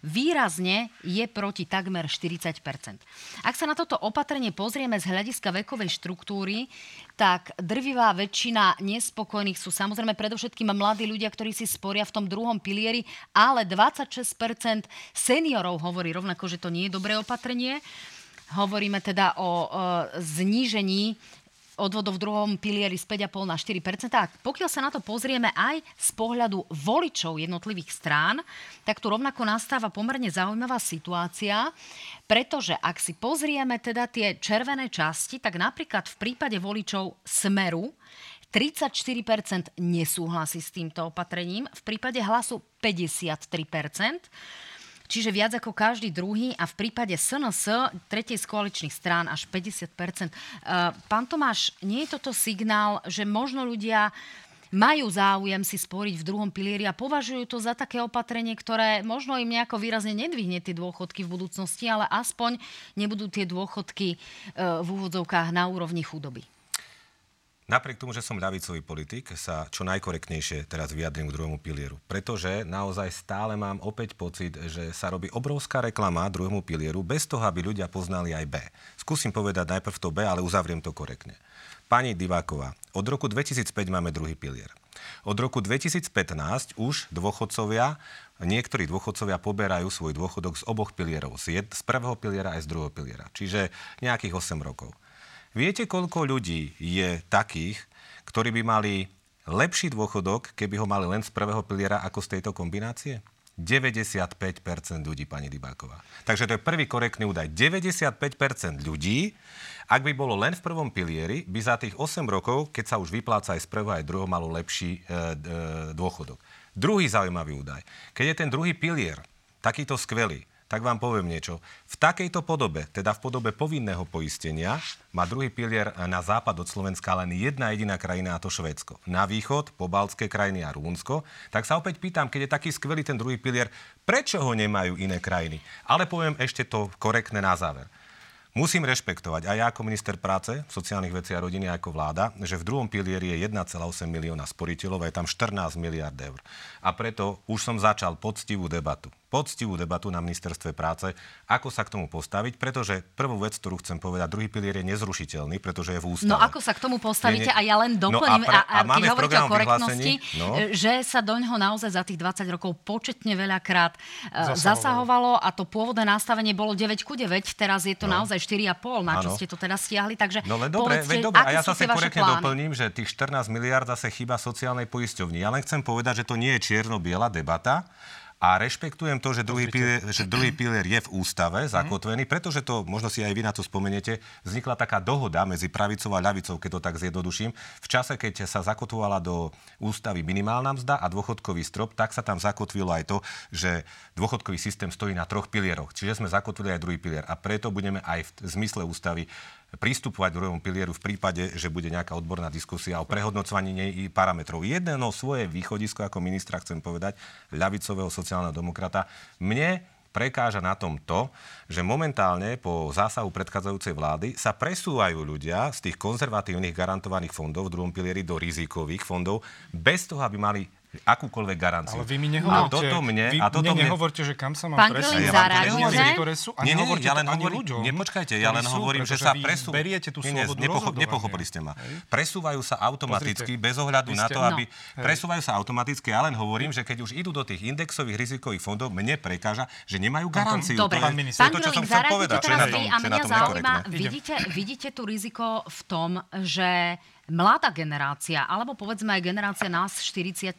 výrazne je proti takmer 40%. Ak sa na toto opatrenie pozrieme z hľadiska vekovej štruktúry, tak drvivá väčšina nespokojných sú samozrejme predovšetkým mladí ľudia, ktorí si sporia v tom druhom pilieri, ale 26% seniorov hovorí rovnako, že to nie je dobré opatrenie. Hovoríme teda o e, znížení odvodov v druhom pilieri z 5,5 na 4 A pokiaľ sa na to pozrieme aj z pohľadu voličov jednotlivých strán, tak tu rovnako nastáva pomerne zaujímavá situácia, pretože ak si pozrieme teda tie červené časti, tak napríklad v prípade voličov Smeru 34% nesúhlasí s týmto opatrením, v prípade hlasu 53%, čiže viac ako každý druhý a v prípade SNS, tretej z koaličných strán, až 50%. Uh, pán Tomáš, nie je toto signál, že možno ľudia majú záujem si sporiť v druhom pilieri a považujú to za také opatrenie, ktoré možno im nejako výrazne nedvihne tie dôchodky v budúcnosti, ale aspoň nebudú tie dôchodky uh, v úvodzovkách na úrovni chudoby. Napriek tomu, že som ľavicový politik, sa čo najkorektnejšie teraz vyjadrím k druhému pilieru. Pretože naozaj stále mám opäť pocit, že sa robí obrovská reklama druhému pilieru bez toho, aby ľudia poznali aj B. Skúsim povedať najprv to B, ale uzavriem to korektne. Pani Diváková, od roku 2005 máme druhý pilier. Od roku 2015 už dôchodcovia, niektorí dôchodcovia poberajú svoj dôchodok z oboch pilierov, z, z prvého piliera aj z druhého piliera, čiže nejakých 8 rokov. Viete, koľko ľudí je takých, ktorí by mali lepší dôchodok, keby ho mali len z prvého piliera ako z tejto kombinácie? 95% ľudí, pani Dybáková. Takže to je prvý korektný údaj. 95% ľudí, ak by bolo len v prvom pilieri, by za tých 8 rokov, keď sa už vypláca aj z prvého aj druhého, malo lepší e, e, dôchodok. Druhý zaujímavý údaj. Keď je ten druhý pilier takýto skvelý, tak vám poviem niečo. V takejto podobe, teda v podobe povinného poistenia, má druhý pilier na západ od Slovenska len jedna jediná krajina, a to Švédsko. Na východ, pobaltské krajiny a Rúnsko. Tak sa opäť pýtam, keď je taký skvelý ten druhý pilier, prečo ho nemajú iné krajiny? Ale poviem ešte to korektné na záver. Musím rešpektovať aj ja ako minister práce, sociálnych vecí a rodiny ako vláda, že v druhom pilieri je 1,8 milióna sporiteľov a je tam 14 miliard eur. A preto už som začal poctivú debatu poctivú debatu na ministerstve práce, ako sa k tomu postaviť, pretože prvú vec, ktorú chcem povedať, druhý pilier je nezrušiteľný, pretože je v ústave. No ako sa k tomu postavíte? Nie. A ja len doplním, no a, pre, a, a, máme keď hovoríte o korektnosti, no. že sa do ňoho naozaj za tých 20 rokov početne veľakrát e, zasahovalo. zasahovalo a to pôvodné nastavenie bolo 9 ku 9, teraz je to no. naozaj 4,5, na čo ano. ste to teda stiahli, takže No len dobre, povedzte, dobre, a ja zase korektne plány? doplním, že tých 14 miliard zase chyba sociálnej poisťovni. Ja len chcem povedať, že to nie je čierno-biela debata, a rešpektujem to, že druhý, pilier, že druhý pilier je v ústave mhm. zakotvený, pretože to, možno si aj vy na to spomeniete, vznikla taká dohoda medzi pravicou a ľavicou, keď to tak zjednoduším. V čase, keď sa zakotvovala do ústavy minimálna mzda a dôchodkový strop, tak sa tam zakotvilo aj to, že dôchodkový systém stojí na troch pilieroch. Čiže sme zakotvili aj druhý pilier. A preto budeme aj v zmysle ústavy pristupovať druhému pilieru v prípade, že bude nejaká odborná diskusia o prehodnocovaní nej parametrov. Jedno svoje východisko ako ministra chcem povedať, ľavicového sociálneho demokrata, mne prekáža na tom to, že momentálne po zásahu predchádzajúcej vlády sa presúvajú ľudia z tých konzervatívnych garantovaných fondov v druhom pilieri do rizikových fondov bez toho, aby mali akúkoľvek garanciu. Ale vy mi nehovoríte, a toto mne, vy a toto mne nehovoríte, že kam sa mám Pán presúvať. Ja zareaguje? ktoré sú, a nie, nie, ja len hovorím, ľuďom, nepočkajte, ja len hovorím, že sa presú... beriete tú nie, nepochop, nepochopili ste ma. Hej. Presúvajú sa automaticky, Pozrite, bez ohľadu na to, aby... No. Presúvajú sa automaticky, ja len hovorím, že keď už idú do tých indexových rizikových fondov, mne prekáža, že nemajú garanciu. Dobre, pán minister, to, čo som chcel povedať. Čo je na tom, vidíte tu riziko v tom, že mladá generácia, alebo povedzme aj generácia nás, 40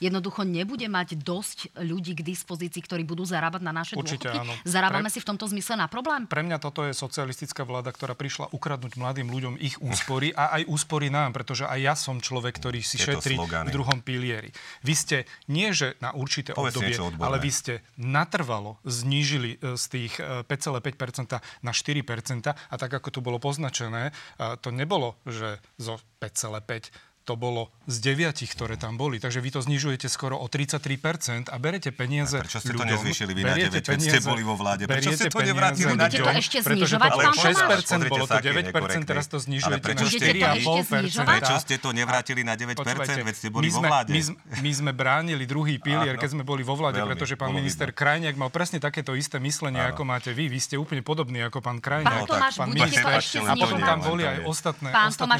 jednoducho nebude mať dosť ľudí k dispozícii, ktorí budú zarábať na naše Určite, dôchodky? Áno. Zarábame Pre... si v tomto zmysle na problém? Pre mňa toto je socialistická vláda, ktorá prišla ukradnúť mladým ľuďom ich úspory a aj úspory nám, pretože aj ja som človek, ktorý si Tieto šetrí slogany. v druhom pilieri. Vy ste nie, že na určité Povedz obdobie, ale vy ste natrvalo znížili e, z tých 5,5% e, na 4% a tak, ako tu bolo poznačené, e, to nebolo, že zo 5,5 to bolo z deviatich, ktoré tam boli. Takže vy to znižujete skoro o 33% a berete peniaze a prečo ste ľuďom, to nezvyšili vy na 9, keď ste boli vo vláde? Prečo ste to nevrátili na Budete to ešte znižovať, pán Tomáš? 6%, bolo to 9%, teraz to znižujete na 4,5%. Prečo ste to nevrátili na 9%, veď ste boli vo vláde? My, my sme bránili druhý pilier, keď sme boli vo vláde, pretože pán minister Krajniak mal presne takéto isté myslenie, ako máte vy. Vy ste úplne podobní ako pán Krajniak. Pán Tomáš, budete to ešte znižovať? A potom tam boli aj ostatné,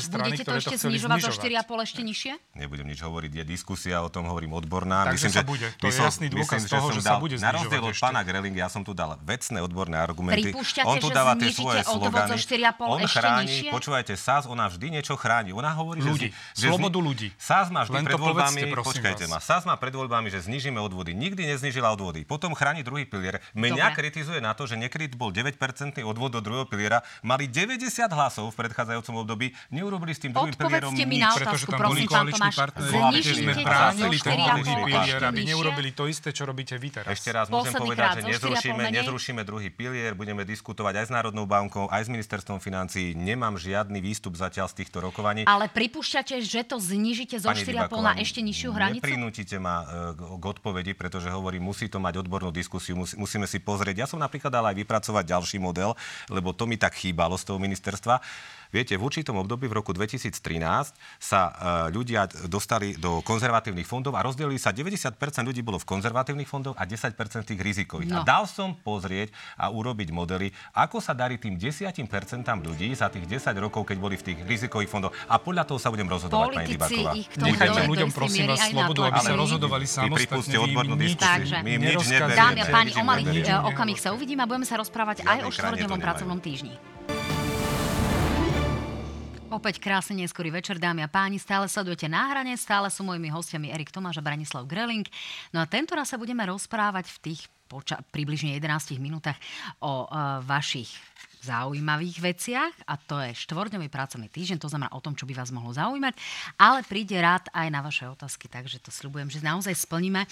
strany, to ktoré to chceli znižovať 4,5 ešte nižšie? Nebudem nič hovoriť, je diskusia, o tom hovorím odborná. Takže sa bude. To je jasný dôkaz toho, že sa bude Na rozdiel od pána Grelinga, ja som tu dal vecné odborné argumenty. On tu že dáva tie svoje slogany. zo 4,5 On chráni, nižšie? počúvajte, SAS, ona vždy niečo chráni. Ona hovorí, Ľudí. že... Slobodu ľudí. SAS má vždy Len pred voľbami, počkajte ma, SAS má pred voľbami, že znižíme odvody. Nikdy neznižila odvody. Potom chráni druhý pilier. Mňa kritizuje na to, že nekryt bol 9% odvod do druhého piliera. Mali 90 hlasov v predchádzajúcom období. Neurobili s tým druhým pilierom mi nič. Pretože tam boli koaliční Znižíte ktorí sme bránili ten 4,5 druhý pilier, aby neurobili to isté, čo robíte vy teraz. Ešte raz môžem povedať, že zo 4,5 nezrušíme, nezrušíme druhý pilier, budeme diskutovať aj s Národnou bankou, aj s ministerstvom financií. Nemám žiadny výstup zatiaľ z týchto rokovaní. Ale pripúšťate, že to znižíte zo 4,5 na ešte nižšiu hranicu? Neprinútite ma e, k odpovedi, pretože hovorím, musí to mať odbornú diskusiu, musí, musíme si pozrieť. Ja som napríklad dal aj vypracovať ďalší model, lebo to mi tak chýbalo z toho ministerstva. Viete, v určitom období v roku 2013 sa e, ľudia dostali do konzervatívnych fondov a rozdelili sa 90% ľudí bolo v konzervatívnych fondoch a 10% tých rizikových. No. A dal som pozrieť a urobiť modely, ako sa darí tým 10% ľudí za tých 10 rokov, keď boli v tých rizikových fondoch. A podľa toho sa budem rozhodovať, pani tomu Nechajte ľuďom, prosím vás, aj slobodu, aby sa rozhodovali samostatne. odbornú diskusiu. My nič neberieme. Dámy a páni, o im malý neberieme. e, okamih sa uvidíme a budeme sa rozprávať aj o nemajú. pracovnom týždni. Opäť krásny neskorý večer, dámy a páni. Stále sledujete na stále sú mojimi hostiami Erik Tomáš a Branislav Greling. No a tento raz sa budeme rozprávať v tých poča- približne 11 minútach o uh, vašich zaujímavých veciach a to je štvordňový pracovný týždeň, to znamená o tom, čo by vás mohlo zaujímať, ale príde rád aj na vaše otázky, takže to sľubujem, že naozaj splníme. E,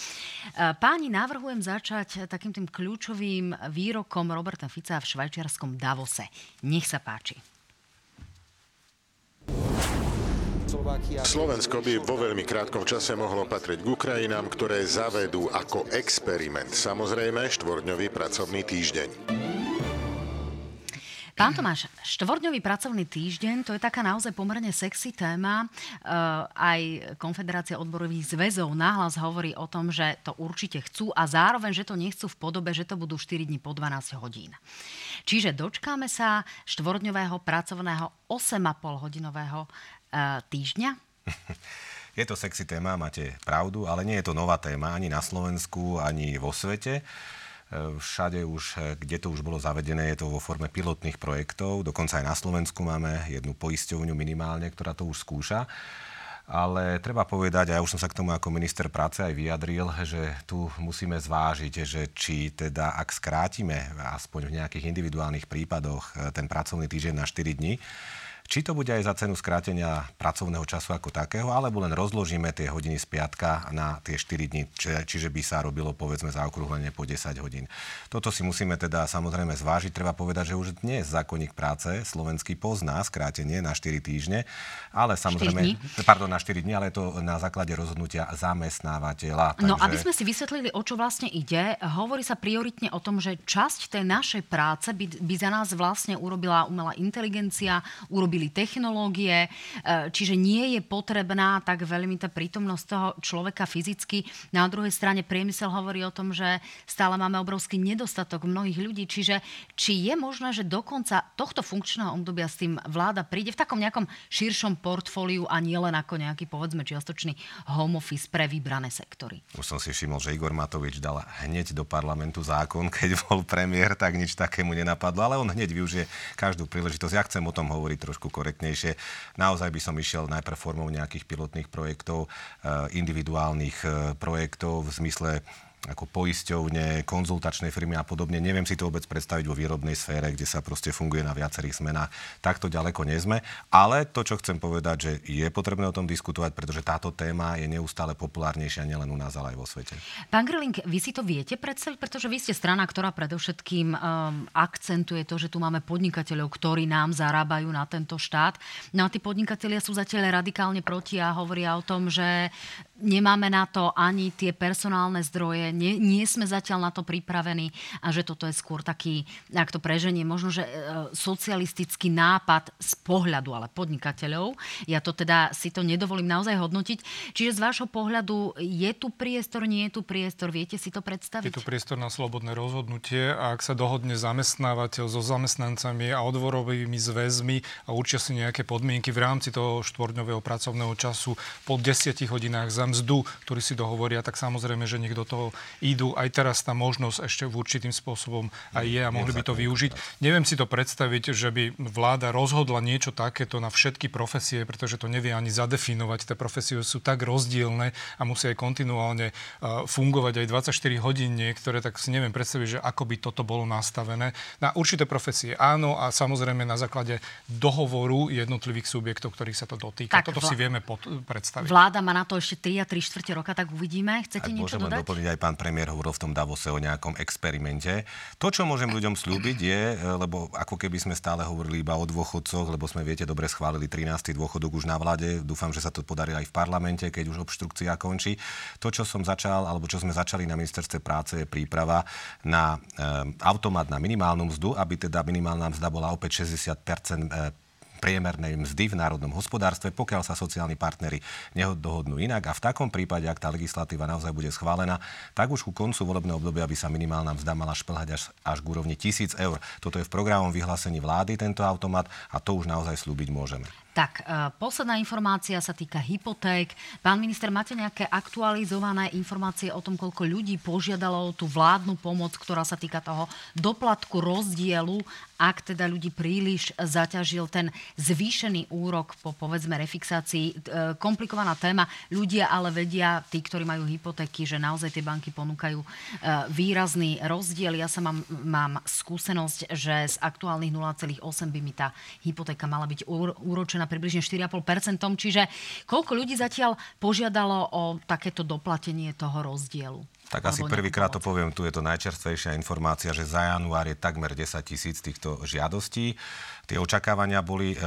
Páni, navrhujem začať takým tým kľúčovým výrokom Roberta Fica v švajčiarskom Davose. Nech sa páči. Slovensko by vo veľmi krátkom čase mohlo patriť k Ukrajinám, ktoré zavedú ako experiment samozrejme štvordňový pracovný týždeň. Pán Tomáš, štvordňový pracovný týždeň, to je taká naozaj pomerne sexy téma. Uh, aj Konfederácia odborových zväzov nahlas hovorí o tom, že to určite chcú a zároveň, že to nechcú v podobe, že to budú 4 dní po 12 hodín. Čiže dočkáme sa štvordňového pracovného 8,5 hodinového týždňa? Je to sexy téma, máte pravdu, ale nie je to nová téma ani na Slovensku, ani vo svete. E, Všade už, e, kde to už bolo zavedené, je to vo forme pilotných projektov. Dokonca aj na Slovensku máme jednu poisťovňu minimálne, ktorá to už skúša. Ale treba povedať, a ja už som sa k tomu ako minister práce aj vyjadril, že tu musíme zvážiť, že či teda, ak skrátime aspoň v nejakých individuálnych prípadoch e, ten pracovný týždeň na 4 dní, či to bude aj za cenu skrátenia pracovného času ako takého, alebo len rozložíme tie hodiny z piatka na tie 4 dní, či, čiže by sa robilo povedzme zaokrúhlenie po 10 hodín. Toto si musíme teda samozrejme zvážiť. Treba povedať, že už dnes zákonník práce slovenský pozná skrátenie na 4 týždne, ale samozrejme... dní? Pardon, na 4 dní, ale je to na základe rozhodnutia zamestnávateľa. No, aby sme si vysvetlili, o čo vlastne ide, hovorí sa prioritne o tom, že časť tej našej práce by, by za nás vlastne urobila umelá inteligencia, urobili technológie, e, čiže nie je potrebná tak veľmi tá prítomnosť toho človeka fyzicky. Na druhej strane priemysel hovorí o tom, že stále máme obrovský nedostatok mnohých ľudí, čiže či je možné, že do konca tohto funkčného obdobia s tým vláda príde v takom nejakom širšom portfóliu a nie len ako nejaký, povedzme, čiastočný home office pre vybrané sektory. Už som si všimol, že Igor Matovič dal hneď do parlamentu zákon, keď bol premiér, tak nič takému nenapadlo, ale on hneď využije každú príležitosť. Ja chcem o tom hovoriť trošku korektnejšie. Naozaj by som išiel najprv formou nejakých pilotných projektov, eh, individuálnych eh, projektov v zmysle ako poisťovne, konzultačné firmy a podobne. Neviem si to vôbec predstaviť vo výrobnej sfére, kde sa proste funguje na viacerých zmenách. Takto ďaleko nie sme. Ale to, čo chcem povedať, že je potrebné o tom diskutovať, pretože táto téma je neustále populárnejšia nielen u nás, ale aj vo svete. Pán Grilling, vy si to viete predstaviť, pretože vy ste strana, ktorá predovšetkým um, akcentuje to, že tu máme podnikateľov, ktorí nám zarábajú na tento štát. No a tí podnikatelia sú zatiaľ radikálne proti a hovoria o tom, že nemáme na to ani tie personálne zdroje, nie, nie sme zatiaľ na to pripravení a že toto je skôr taký, ak to preženie, možno, že e, socialistický nápad z pohľadu ale podnikateľov. Ja to teda si to nedovolím naozaj hodnotiť. Čiže z vášho pohľadu je tu priestor, nie je tu priestor, viete si to predstaviť? Je tu priestor na slobodné rozhodnutie a ak sa dohodne zamestnávateľ so zamestnancami a odvorovými zväzmi a určia si nejaké podmienky v rámci toho štvorňového pracovného času po 10 hodinách za mzdu, ktorý si dohovoria, tak samozrejme, že do toho idú. Aj teraz tá možnosť ešte v určitým spôsobom aj je a mohli by to využiť. Neviem si to predstaviť, že by vláda rozhodla niečo takéto na všetky profesie, pretože to nevie ani zadefinovať. Tie profesie sú tak rozdielne a musia aj kontinuálne fungovať aj 24 hodín niektoré, tak si neviem predstaviť, že ako by toto bolo nastavené. Na určité profesie áno a samozrejme na základe dohovoru jednotlivých subjektov, ktorých sa to dotýka. Tak, toto si vieme pod, predstaviť. Vláda má na to ešte 3 a 3 štvrte roka, tak uvidíme. Chcete Ak niečo môžem dodať? doplniť, aj pán premiér hovoril v tom Davose o nejakom experimente. To, čo môžem ľuďom slúbiť je, e, lebo ako keby sme stále hovorili iba o dôchodcoch, lebo sme, viete, dobre schválili 13. dôchodok už na vláde. Dúfam, že sa to podarí aj v parlamente, keď už obštrukcia končí. To, čo som začal, alebo čo sme začali na ministerstve práce, je príprava na e, automat na minimálnu mzdu, aby teda minimálna mzda bola opäť 60 priemernej mzdy v národnom hospodárstve, pokiaľ sa sociálni partnery nedohodnú inak. A v takom prípade, ak tá legislatíva naozaj bude schválená, tak už ku koncu volebného obdobia by sa minimálna mzda mala šplhať až, až k úrovni 1000 eur. Toto je v programovom vyhlásení vlády tento automat a to už naozaj slúbiť môžeme. Tak, e, posledná informácia sa týka hypoték. Pán minister, máte nejaké aktualizované informácie o tom, koľko ľudí požiadalo tú vládnu pomoc, ktorá sa týka toho doplatku rozdielu, ak teda ľudí príliš zaťažil ten zvýšený úrok po povedzme refixácii. E, komplikovaná téma. Ľudia ale vedia, tí, ktorí majú hypotéky, že naozaj tie banky ponúkajú e, výrazný rozdiel. Ja sa mám, mám skúsenosť, že z aktuálnych 0,8 by mi tá hypotéka mala byť úročená približne 4,5%. Čiže koľko ľudí zatiaľ požiadalo o takéto doplatenie toho rozdielu? Tak asi prvýkrát to poviem, tu je to najčerstvejšia informácia, že za január je takmer 10 tisíc týchto žiadostí. Tie očakávania boli e,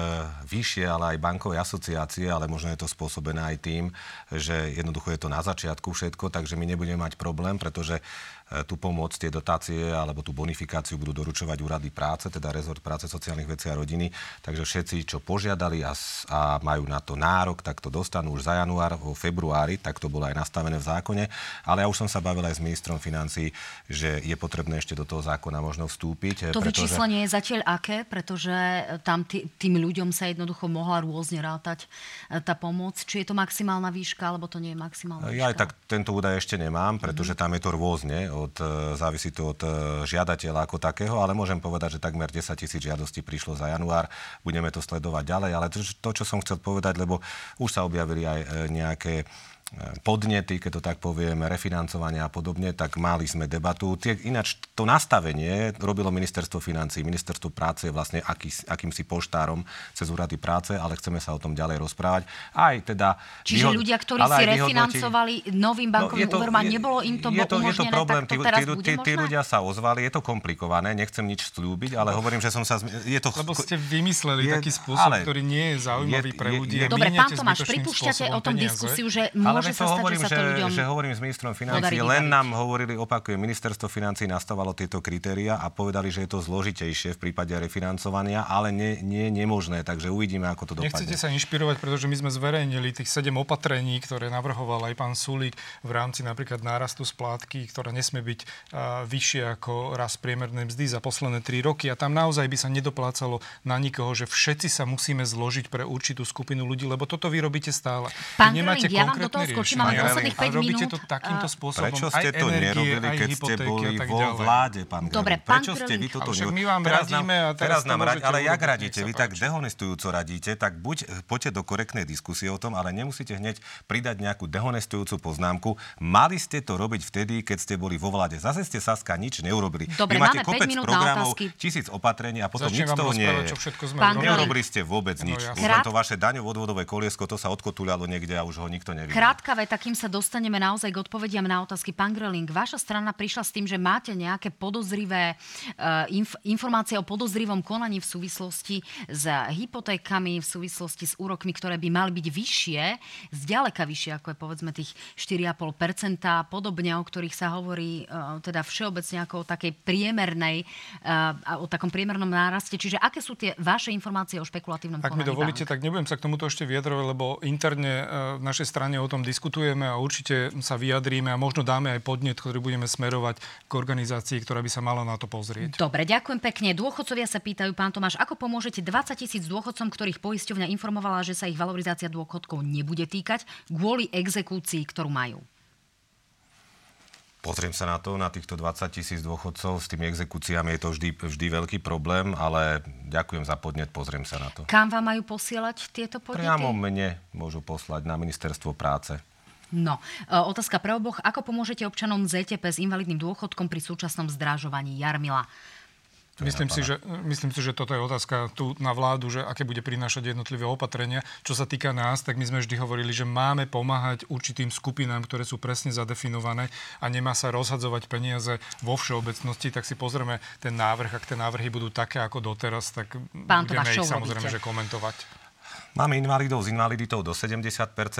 vyššie, ale aj bankovej asociácie, ale možno je to spôsobené aj tým, že jednoducho je to na začiatku všetko, takže my nebudeme mať problém, pretože tú pomoc, tie dotácie alebo tú bonifikáciu budú doručovať úrady práce, teda rezort práce, sociálnych vecí a rodiny. Takže všetci, čo požiadali a, a majú na to nárok, tak to dostanú už za január, vo februári, tak to bolo aj nastavené v zákone. Ale ja už som sa bavil aj s ministrom financí, že je potrebné ešte do toho zákona možno vstúpiť. To pretože... vyčíslenie je zatiaľ aké? Pretože tam tý, tým ľuďom sa jednoducho mohla rôzne rátať e, tá pomoc. Či je to maximálna výška, alebo to nie je maximálna výška? Ja aj tak tento údaj ešte nemám, pretože mm. tam je to rôzne od, e, závisí to od e, žiadateľa ako takého, ale môžem povedať, že takmer 10 tisíc žiadostí prišlo za január. Budeme to sledovať ďalej, ale to, to, čo som chcel povedať, lebo už sa objavili aj e, nejaké podnety, keď to tak poviem, refinancovania a podobne, tak mali sme debatu. Tie, ináč to nastavenie robilo ministerstvo financí. Ministerstvo práce je vlastne aký, akýmsi poštárom cez úrady práce, ale chceme sa o tom ďalej rozprávať. Aj teda... Čiže vyhod... ľudia, ktorí si refinancovali novým no, bankovým no, to, úverom a nebolo im to, je to, je to problém, tak to teraz tí, bude tí, tí ľudia sa ozvali, je to komplikované, nechcem nič slúbiť, ale hovorím, že som sa... Je to... Lebo ste vymysleli je, taký spôsob, ale ktorý nie je zaujímavý je, pre ľudí. Dobre, pán Tomáš, pripúšťate o tom diskusiu, že môže sa stať, hovorím, že to ľuďom... že hovorím s ministrom financí, len nám hovorili, opakujem, ministerstvo financí nastavalo tieto kritéria a povedali, že je to zložitejšie v prípade refinancovania, ale nie, nie nemožné, takže uvidíme, ako to dopadne. Nechcete sa inšpirovať, pretože my sme zverejnili tých 7 opatrení, ktoré navrhoval aj pán Sulík v rámci napríklad nárastu splátky, ktorá nesmie byť uh, vyššie ako rast priemernej mzdy za posledné 3 roky a tam naozaj by sa nedoplácalo na nikoho, že všetci sa musíme zložiť pre určitú skupinu ľudí, lebo toto vy robíte stále. Pán Grilling, ja vám do toho Či máme posledných Ale 5 robíte minút. to takýmto spôsobom. Prečo ste to energie, nerobili, keď ste boli vo vláde, pán Dobre, pán Prečo ste vy toto neurobili? my vám Teraz nám- radíme a teraz nám radí, môžete ale jak radíte? Vy tak dehonestujúco radíte, tak buď poďte do korektnej diskusie o tom, ale nemusíte hneď pridať nejakú dehonestujúcu poznámku. Mali ste to robiť vtedy, keď ste boli vo vláde. Zase ste Saska nič neurobili. Dobre, Vy máte kopec programov, tisíc opatrení a potom Začnem nič toho nie je. Neurobili ste vôbec No nič. Už to vaše daňovo-odvodové koliesko, to sa odkotúľalo niekde a už ho nikto nevidí. Krátka veta, kým sa dostaneme naozaj k odpovediam na otázky. Pán Greling, vaša strana prišla s tým, že máte nejaké podozrivé uh, inf- informácie o podozrivom konaní v súvislosti s hypotékami, v súvislosti s úrokmi, ktoré by mali byť vyššie, zďaleka vyššie, ako je povedzme tých 4,5%, podobne, o ktorých sa hovorí uh, teda všeobecne ako o takej priemernej, a o takom priemernom náraste. Čiže aké sú tie vaše informácie o špekulatívnom Ak mi konaní dovolíte, bank? tak nebudem sa k tomuto ešte vyjadrovať, lebo interne v našej strane o tom diskutujeme a určite sa vyjadríme a možno dáme aj podnet, ktorý budeme smerovať k organizácii, ktorá by sa mala na to pozrieť. Dobre, ďakujem pekne. Dôchodcovia sa pýtajú, pán Tomáš, ako pomôžete 20 tisíc dôchodcom, ktorých poisťovňa informovala, že sa ich valorizácia dôchodkov nebude týkať kvôli exekúcii, ktorú majú? Pozriem sa na to, na týchto 20 tisíc dôchodcov. S tými exekúciami je to vždy, vždy veľký problém, ale ďakujem za podnet, pozriem sa na to. Kam vám majú posielať tieto podnety? Priamo mne môžu poslať na ministerstvo práce. No, e, otázka pre oboch. Ako pomôžete občanom ZTP s invalidným dôchodkom pri súčasnom zdražovaní Jarmila? Myslím si, že, myslím si, že toto je otázka tu na vládu, že aké bude prinášať jednotlivé opatrenia. Čo sa týka nás, tak my sme vždy hovorili, že máme pomáhať určitým skupinám, ktoré sú presne zadefinované a nemá sa rozhadzovať peniaze vo všeobecnosti, tak si pozrieme ten návrh. Ak tie návrhy budú také ako doteraz, tak Pán budeme ich samozrejme že komentovať. Máme invalidov s invaliditou do 70%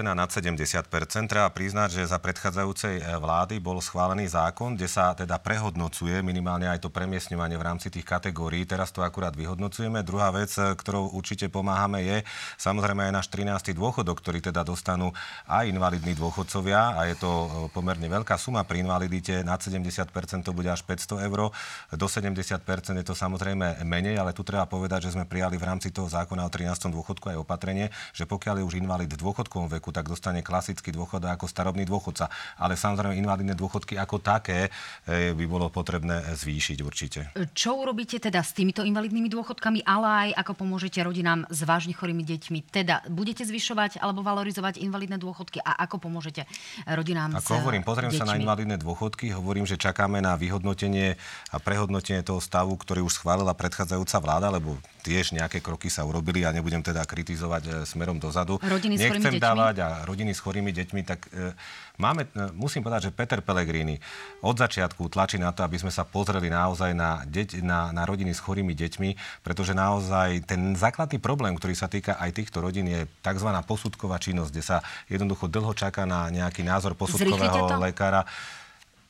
a nad 70%. Treba priznať, že za predchádzajúcej e, vlády bol schválený zákon, kde sa teda prehodnocuje minimálne aj to premiesňovanie v rámci tých kategórií. Teraz to akurát vyhodnocujeme. Druhá vec, e, ktorou určite pomáhame, je samozrejme aj náš 13. dôchodok, ktorý teda dostanú aj invalidní dôchodcovia a je to e, pomerne veľká suma pri invalidite. Nad 70% to bude až 500 eur, do 70% je to samozrejme menej, ale tu treba povedať, že sme prijali v rámci toho zákona o 13. dôchodku aj opatrenie, že pokiaľ je už invalid v dôchodkovom veku, tak dostane klasický dôchodok ako starobný dôchodca. Ale samozrejme invalidné dôchodky ako také e, by bolo potrebné zvýšiť určite. Čo urobíte teda s týmito invalidnými dôchodkami, ale aj ako pomôžete rodinám s vážne chorými deťmi? Teda budete zvyšovať alebo valorizovať invalidné dôchodky a ako pomôžete rodinám s Ako hovorím, pozriem sa na deťmi? invalidné dôchodky, hovorím, že čakáme na vyhodnotenie a prehodnotenie toho stavu, ktorý už schválila predchádzajúca vláda, lebo tiež nejaké kroky sa urobili a nebudem teda kritizovať e, smerom dozadu. Rodiny Nechcem dávať a rodiny s chorými deťmi, tak e, máme, e, musím povedať, že Peter Pellegrini od začiatku tlačí na to, aby sme sa pozreli naozaj na, deť, na, na rodiny s chorými deťmi, pretože naozaj ten základný problém, ktorý sa týka aj týchto rodín, je tzv. posudková činnosť, kde sa jednoducho dlho čaká na nejaký názor posudkového lekára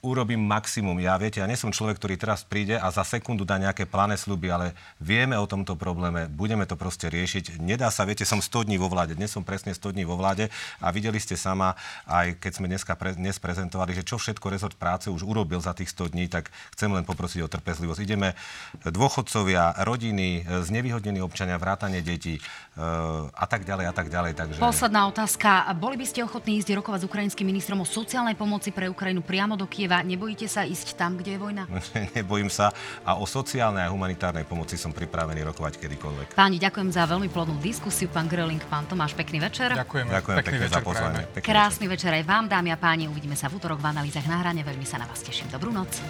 urobím maximum. Ja viete, ja nie som človek, ktorý teraz príde a za sekundu dá nejaké plané sluby, ale vieme o tomto probléme, budeme to proste riešiť. Nedá sa, viete, som 100 dní vo vláde, dnes som presne 100 dní vo vláde a videli ste sama, aj keď sme dneska pre, dnes prezentovali, že čo všetko rezort práce už urobil za tých 100 dní, tak chcem len poprosiť o trpezlivosť. Ideme dôchodcovia, rodiny, znevýhodnení občania, vrátanie detí e, a tak ďalej a tak ďalej. Takže... Posledná otázka. Boli by ste ochotní ísť rokovať s ukrajinským ministrom o sociálnej pomoci pre Ukrajinu priamo do Kieva? Nebojíte sa ísť tam, kde je vojna? Nebojím sa a o sociálnej a humanitárnej pomoci som pripravený rokovať kedykoľvek. Páni, ďakujem za veľmi plodnú diskusiu. Pán Gröling, pán Tomáš, pekný večer. Ďakujeme. Ďakujem pekne Pekný za večer pozvanie. Pekný Krásny večer aj vám, dámy a páni. Uvidíme sa v útorok v analýzach na hrane. Veľmi sa na vás teším. Dobrú noc.